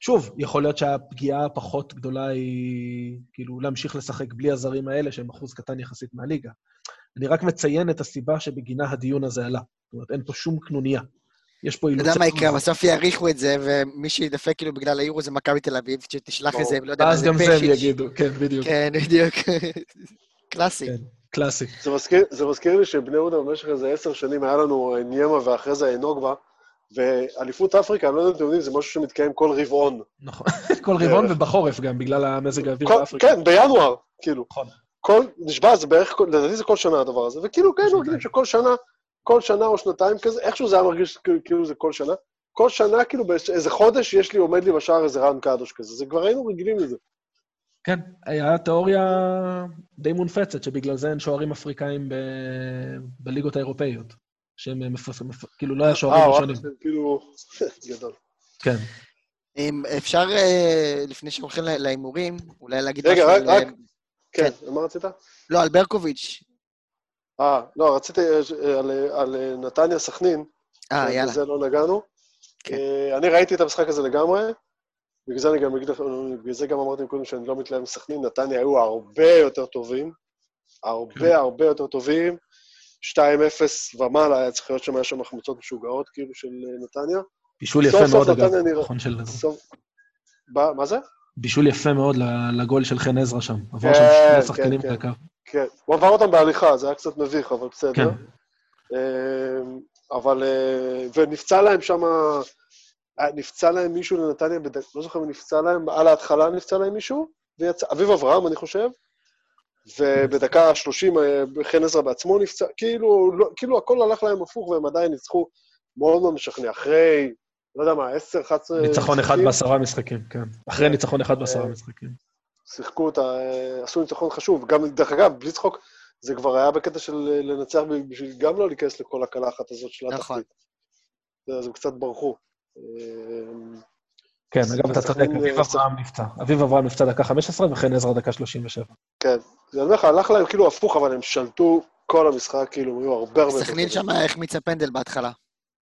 שוב, יכול להיות שהפגיעה הפחות גדולה היא כאילו להמשיך לשחק בלי הזרים האלה, שהם אחוז קטן יחסית מהליגה. אני רק מציין את הסיבה שבגינה הדיון הזה עלה. זאת אומרת, אין פה שום קנוניה. יש פה אילוצים... אתה יודע מה יקרה, בסוף יעריכו את זה, ומי שידפק כאילו בגלל היורו זה מכבי תל אביב, שתשלח איזה, לא יודע מה זה פשיץ'. אז גם זה הם יגידו, כן, בדיוק. כן, בדיוק. קלאסי. קלאסי. זה מזכיר, זה מזכיר לי שבני יהודה במשך איזה עשר שנים היה לנו ניימה ואחרי זה נוגבה, ואליפות אפריקה, אני לא יודע אם אתם יודעים, זה משהו שמתקיים כל רבעון. נכון, כל רבעון ובחורף גם, בגלל המזג האוויר באפריקה. כן, בינואר, כאילו. נכון. כל, נשבע, זה בערך, לדעתי זה כל שנה הדבר הזה, וכאילו, כן, מרגישים שכל שנה, כל שנה או שנתיים כזה, איכשהו זה היה מרגיש כאילו זה כל שנה. כל שנה, כאילו, באיזה חודש יש לי, עומד לי בשער איזה רן קדוש כזה, זה כבר היינו רגילים לזה. כן, היה תיאוריה די מונפצת, שבגלל זה אין שוערים אפריקאים ב... בליגות האירופאיות. שהם מפרסמים, כאילו לא היה שוערים אה, ראשונים. אה, כאילו, גדול. כן. אם אפשר, אה, לפני שהולכים להימורים, אולי להגיד משהו רגע, רק, רק, כן, כן, מה רצית? לא, על ברקוביץ'. אה, לא, רציתי על, על נתניה סכנין. אה, יאללה. בזה לא נגענו. כן. אני ראיתי את המשחק הזה לגמרי. בגלל זה אני גם אגיד לך, בגלל זה גם אמרתי קודם שאני לא מתלהב מסכנין, נתניה היו הרבה יותר טובים, הרבה כן. הרבה יותר טובים, 2-0 ומעלה, היה צריך להיות שם, היה שם החמצות משוגעות, כאילו, של אה, נתניה. בישול יפה מאוד, אגב, נכון של... מה זה? בישול יפה מאוד לגול של חן עזרא שם. עבר שם שני כן, שחקנים כן, לקו. כן, הוא עבר אותם בהליכה, זה היה קצת מביך, אבל בסדר. כן. אמ, אבל, אה, ונפצע להם שם, נפצע להם מישהו לנתניה, בד... לא זוכר אם נפצע להם, על ההתחלה נפצע להם מישהו, ויצא, אביב אברהם, אני חושב, ובדקה ה-30 אה, חן עזרא בעצמו נפצע, כאילו, לא, כאילו הכל הלך להם הפוך והם עדיין ניצחו מאוד מאוד משכנע. אחרי, לא יודע מה, 10, 11... ניצחון אחד בעשרה משחקים, כן. אחרי כן. ניצחון אחד בעשרה אה, משחקים. שיחקו אותה, אה, עשו ניצחון חשוב. גם, דרך אגב, בלי צחוק, זה כבר היה בקטע של לנצח בשביל גם לא להיכנס לכל הקלחת הזאת של נכון. התחתית. אז הם קצת ברחו. אה, כן, אגב, אתה צודק, אביב אה, אברהם נפצע. אביב אברהם נפצע דקה 15 וכן עזרא דקה 37. כן. אני אומר לך, הלך להם כאילו הפוך, אבל הם שלטו כל המשחק, כאילו, היו הרבה הרבה סכנין. שם החמיצה פנדל בהתחלה.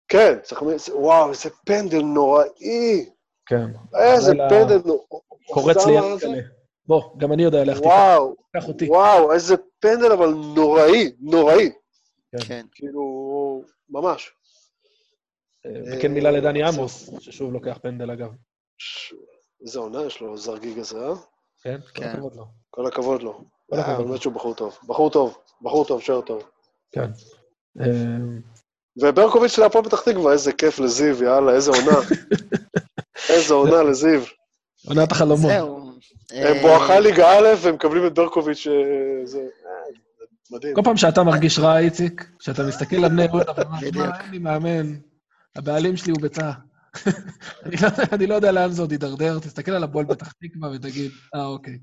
כן, סכנין, וואו, איזה פנדל נוראי. כן. איזה פנדל נוראי. קורץ לי ינקלה. בוא, גם אני יודע להחטיא. וואו, קח אותי. וואו, איזה פנדל, אבל נוראי, נוראי. כן. כאילו, ממש. אה, וכן מילה אה, לדני עמוס, ששוב לוקח פנדל אגב. איזה עונה יש לו, זרגיג הזה, אה? כן? כל כן. הכבוד לו. כל הכבוד לו. כל אה, הכבוד. באמת שהוא בחור טוב. בחור טוב, בחור טוב, שוער טוב. כן. אה, וברקוביץ' של הפועל פתח תקווה, איזה כיף לזיו, יאללה, איזה עונה. איזה עונה לזיו. עונת החלומות. זהו. הם אה, בואכה ליגה א' והם מקבלים את ברקוביץ', אה, זה אה, מדהים. כל פעם שאתה מרגיש רע, איציק, שאתה מסתכל על בני יהודה ואומר, בדיוק. "שמע, אין לי מאמן, הבעלים שלי הוא ביצה. אני לא- אני לא יודע לאן זה עוד יידרדר, תסתכל על הפועל פתח תקווה ותגיד, אה, אוקיי.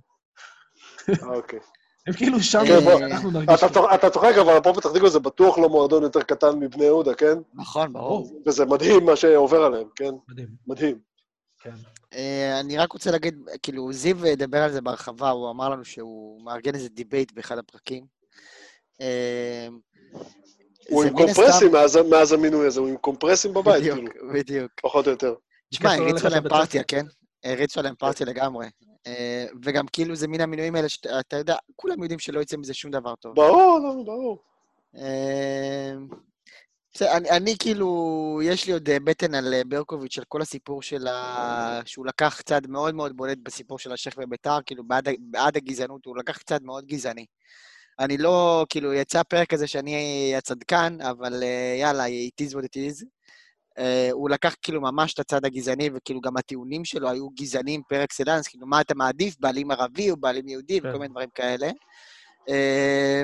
אה, אוקיי. הם כאילו שם, כן. אנחנו נרגיש... אתה צוחק- אבל הפועל פתח תקווה זה בטוח לא מועדון יותר קטן מבני יהודה, כן? נכון, ברור. וזה מדהים מה שעובר עליהם, כן? מדהים, מדהים. כן. אה, אני רק רוצה להגיד, כאילו, זיו ידבר על זה בהרחבה, הוא אמר לנו שהוא מארגן איזה debate באחד הפרקים. הוא זה עם קומפרסים מאז- המינוי הזה, הוא עם קומפרסים בבית, בדיוק, כאילו, בדיוק. פחות או יותר. תשמע, הריצו עליהם פרטיה. כן? הריצו עליהם פרטיה לגמרי. אה, וגם כאילו זה מן המינויים האלה שאתה יודע, כולם יודעים שלא יצא מזה שום דבר טוב. ברור, לא, ברור. אה, בסדר, אני, אני כאילו, יש לי עוד אה, בטן על ברקוביץ', על כל הסיפור של ה... שהוא לקח צד מאוד מאוד בולט בסיפור של השייח בביתר, כאילו בעד, בעד הגזענות, הוא לקח צד מאוד גזעני. אני לא, כאילו, יצא פרק כזה שאני הצדקן, אבל אה, יאללה, it is what it is. אה, הוא לקח כאילו ממש את הצד הגזעני, וכאילו גם הטיעונים שלו היו גזעניים פר אקסלנס, כאילו, מה אתה מעדיף, בעלים ערבי או בעלים יהודי, כן. וכל מיני דברים כאלה. אה,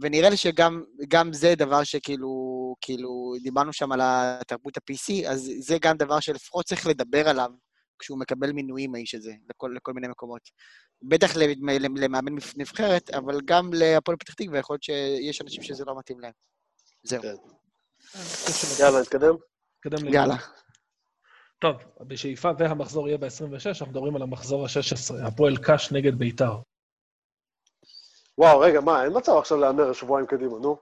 ונראה לי שגם גם זה דבר שכאילו, כאילו, דיברנו שם על התרבות ה-PC, אז זה גם דבר שלפחות צריך לדבר עליו כשהוא מקבל מינויים, האיש הזה, לכל, לכל מיני מקומות. בטח למ- למאמן נבחרת, אבל גם להפועל פתח תקווה, יכול להיות שיש אנשים שזה לא מתאים להם. זהו. כן. יאללה, נתקדם. נתקדם ל- יאללה. טוב, בשאיפה והמחזור יהיה ב-26, אנחנו מדברים על המחזור ה-16, הפועל קאש נגד ביתר. וואו, רגע, מה, אין מצב עכשיו להמר שבועיים קדימה, נו.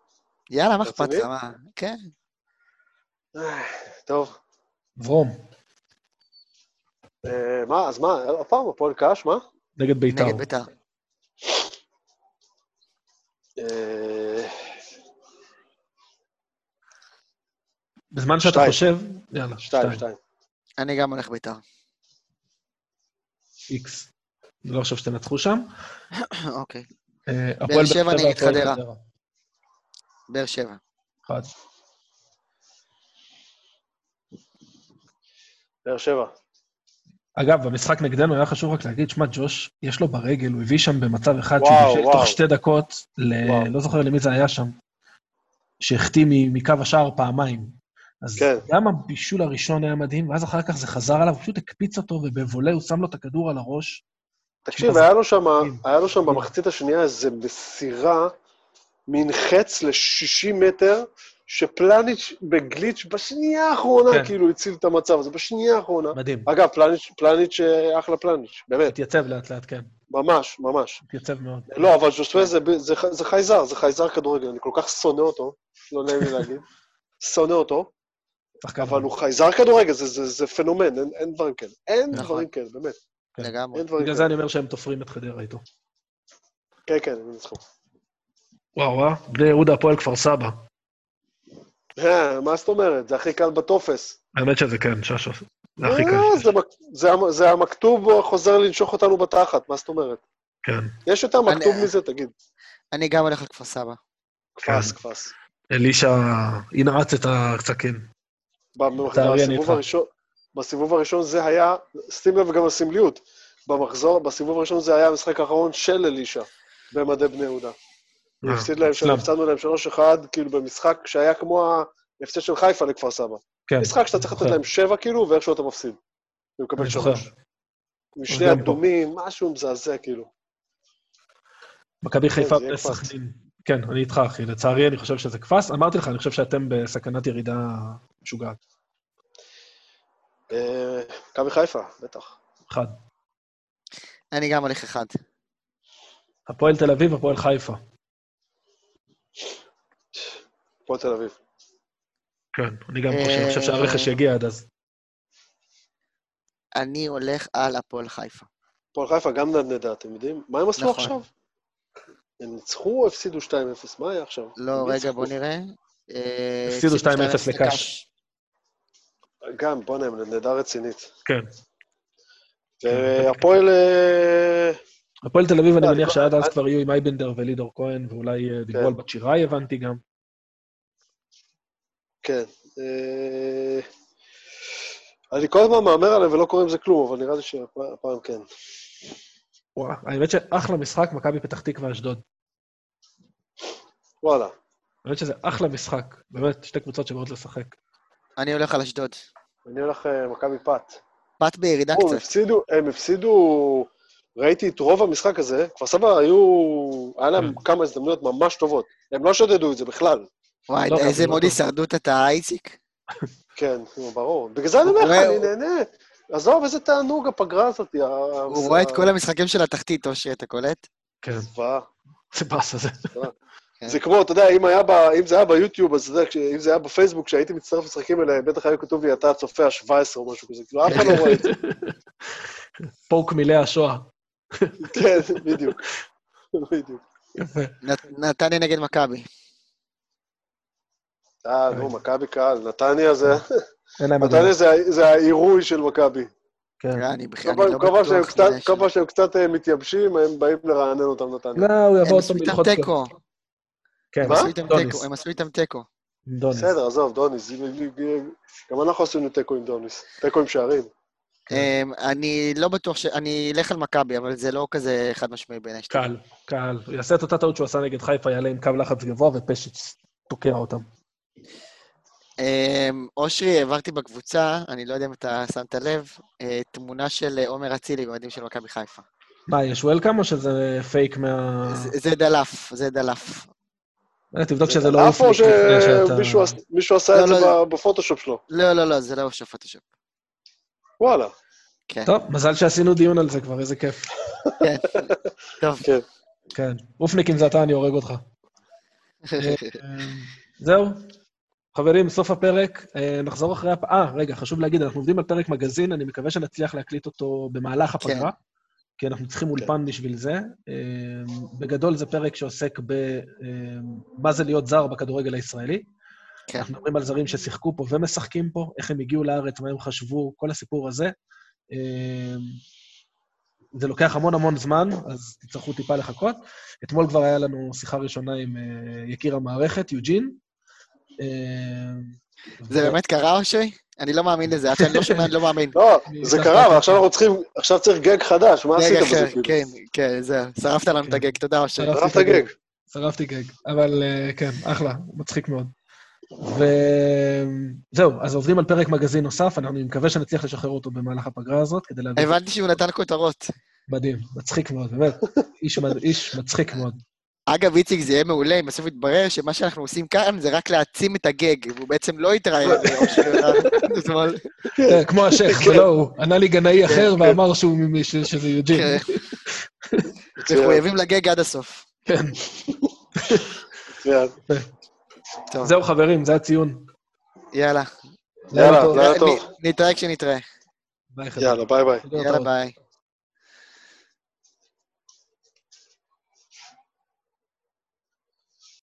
יאללה, מה אכפת? לך? מה? כן. טוב. ברום, אה, מה, אז מה, עוד פעם, הפועל קאש, מה? נגד ביתר. נגד ביתר. אה, בזמן שאתה. חושב, יאללה, שתיים, שתיים. אני גם הולך ביתר. איקס. אני לא חושב שתנצחו שם. אוקיי. אה, הפועל שבע באר נגד חדרה. באר שבע. אחד. באר שבע. אגב, במשחק נגדנו היה חשוב רק להגיד, שמע, ג'וש, יש לו ברגל, הוא הביא שם במצב אחד וואו, שהוא בישל. תוך שתי דקות, ל... וואו. לא זוכר למי זה היה שם, שהחטיא מקו השער פעמיים. אז כן. גם הבישול הראשון היה מדהים, ואז אחר כך זה חזר עליו, הוא פשוט הקפיץ אותו, ובבולה הוא שם לו את הכדור על הראש. תקשיב, היה לו שם, מדהים. היה לו שם במחצית השנייה איזה מסירה, מין חץ ל-60 מטר, שפלניץ' בגליץ' בשנייה האחרונה כן. כאילו הציל את המצב הזה, בשנייה האחרונה. מדהים. אגב, פלניץ', פלניץ', אה, אחלה פלניץ', באמת, התייצב לאט לאט, כן. ממש, ממש. התייצב מאוד. לא, אבל ז'וסווה זה, זה, זה חייזר, זה חייזר כדורגל, אני כל כך שונא אותו, לא נעים לי להגיד. שונא אותו, אבל. הוא חייזר כדורגל, זה, זה, זה פנומן, אין, אין דברים כאלה. אין נכון. דברים כאלה, באמת. כן. לגמרי. בגלל זה. אני אומר שהם תופרים את חדרה איתו. כן, כן, הם ניצחו. וואו, וואו, בני יהודה, הפועל כפר סבא. אה, מה זאת אומרת? זה הכי קל בטופס. האמת שזה כן, ששו. זה הכי קל. אה, זה המכתוב חוזר לנשוך אותנו בתחת, מה זאת אומרת? כן. יש יותר מכתוב מזה, תגיד. אני גם הולך לכפר סבא. קפץ, כן. קפץ. אלישע ינעץ את אני בסיבוב. הראשון, בסיבוב הראשון זה היה, שים לב גם לסמליות, במחזור, בסיבוב הראשון זה היה המשחק האחרון של אלישע, במדי בני יהודה. אה, הפסיד להם. הפסדנו להם 3-1, כאילו במשחק שהיה כמו ההפסד של חיפה לכפר סבא. כן. משחק שאתה צריך לתת זוכר. להם שבע, כאילו, ואיכשהו אתה מפסיד. ומקבל אני זוכר. שלוש. עם שני גם פה. אדומים, משהו מזעזע, כאילו. מכבי חיפה זה יהיה וסכנין. כן, אני איתך, אחי. לצערי, אני חושב שזה קפץ. אמרתי לך, אני חושב שאתם בסכנת ירידה משוגעת. אה, מכבי חיפה, בטח. אחד. אני גם הולך אחד. הפועל תל אביב, הפועל חיפה. הפועל תל אביב. כן, אני גם חושב, אני חושב שהרכש יגיע עד אז. אני הולך על הפועל חיפה. הפועל חיפה גם נדנדה, אתם יודעים? מה הם עשו נכון. עכשיו? הם ניצחו או הפסידו 2-0? מה היה עכשיו? לא, רגע? בוא נראה. אה, הפסידו 2-0 לקאש. לקאש. גם, בוא'נה, הם נדנדה רצינית. כן. והפועל... אה, הפועל תל אביב, אני לא, מניח שעד אז אני- כבר יהיו עם אייבנדר ולידור כהן, ואולי אה, דיברו כן. על בת שיראי, הבנתי גם. כן. אה, אני כל הזמן מהמר עליהם ולא קורא עם זה כלום, אבל נראה לי שהפעם כן. וואו, האמת שאחלה משחק, מכבי פתח תקווה אשדוד. וואלה. האמת שזה אחלה משחק. באמת, שתי קבוצות שבאות לשחק. אני הולך על אשדוד. אני הולך אה, מכבי פת. בת בירידה או, הם קצת. הפסידו, הם הפסידו, ראיתי את רוב המשחק הזה, כפר סבא היו, היה להם כן. כמה הזדמנויות ממש טובות. הם לא שודדו את זה בכלל. וואי, לא, איזה זה לא מוד. הישרדות אתה, איציק. כן, ברור. בגלל זה אני אומר לך, אני נהנה. עזוב, איזה תענוג הפגרה הזאת. הוא רואה את כל המשחקים של התחתית, אושרי, אתה קולט? כן, זוועה. זה באסה זה. כן. זה כמו, אתה יודע, אם, היה ב, אם זה היה ביוטיוב, אז אתה יודע, אם זה היה בפייסבוק, כשהייתי מצטרף למשחקים האלה, בטח היה כתוב לי, אתה הצופה ה-17 או משהו כזה. כאילו, אף אחד לא רואה את זה. פוק מילי השואה. כן, בדיוק. נתניה נגד מכבי. אה, נו, מכבי קהל. נתניה זה... להם נתניה. זה- העירוי של מכבי. כן. אני בכלל, כל אני פעם- לא בטוח. כל. פעם שהם קצת אה, מתייבשים, הם באים לרענן אותם נתניה. לא, הוא יבוא הם עוד עשו איתם ללחוץ. תיקו. כן, הם מה? עשו איתם דוניס. תיקו, הם עשו איתם תיקו. עם דוניס. בסדר, עזוב, דוניס. גם אנחנו עשינו תיקו עם דוניס. תיקו עם שערים. כן. אמ, אני לא בטוח ש... אני אלך על מכבי, אבל זה לא כזה חד משמעי בעיניי. שאתה אומר. קל, קל. הוא יעשה את אותה טעות שהוא עשה נגד חיפה, יעלה עם קו לחץ גבוה ופשיץ תוקע אותם. אמ, אושרי, העברתי בקבוצה, אני לא יודע אם אתה שמת לב, אה, תמונה של אה, עומר אצילי במדים של מכבי חיפה. מה, יש וולקאם או שזה פייק מה... זה- דלף, זה דלף. אה, תבדוק שזה לא אף או. שמישהו עש- מישהו עשה לא, את זה לא. ב- בפוטושופ שלו. לא, לא, לא, זה לא של פוטושופ. וואלה. כן, טוב, מזל שעשינו דיון על זה כבר, איזה כיף. כן. טוב. כן. כן. אופניק, אם זה אתה, אני הורג אותך. אה, זהו. חברים, סוף הפרק, אה, נחזור אחרי הפ... אה, רגע, חשוב להגיד, אנחנו עובדים על פרק מגזין, אני מקווה שנצליח להקליט אותו במהלך הפגרה, כי אנחנו צריכים אולפן בשביל זה. אה, בגדול זה פרק שעוסק במה זה להיות זר בכדורגל הישראלי. כן. אנחנו מדברים על זרים ששיחקו פה ומשחקים פה, איך הם הגיעו לארץ, מה הם חשבו, כל הסיפור הזה. אה, זה לוקח המון המון זמן, אז תצטרכו טיפה לחכות. אתמול כבר היה לנו שיחה ראשונה עם אה, יקיר המערכת, יוג'ין. אה, זה באמת קרה, אושרי? אני לא מאמין לזה, עד שאני לא שומע, אני לא מאמין. לא, זה אשלח קרה, אבל עכשיו אנחנו צריכים, עכשיו צריך גג חדש, מה עשית בזה? כאילו? כן, כן, זהו. שרפת לנו את כן. הגג, תודה. שרפתי שרפת. גג. שרפתי גג, אבל אה, כן, אחלה, מצחיק מאוד. וזהו, אז עובדים על פרק מגזין נוסף, אני מקווה שנצליח לשחרר אותו במהלך הפגרה הזאת, כדי להביא... הבנתי שהוא נתן כותרות. מדהים, מצחיק מאוד, באמת. איש, מד- איש מצחיק מאוד. אגב, איציק, זה יהיה מעולה אם בסוף יתברר שמה שאנחנו עושים כאן זה רק להעצים את הגג, והוא בעצם לא התראיין לאושרי אתמול. אה, כמו השייח, זה כן. לא הוא. ענה לי גנאי אחר כן. ואמר שהוא ממי- ש- שזה יוג'ין. כן. מחויבים לגג עד הסוף. כן. טוב, זהו, חברים, זה הציון. יאללה. יאללה. לילה טוב. נתראה כשנתראה. ביי, חבר'ה. יאללה, ביי ביי. יאללה. ביי.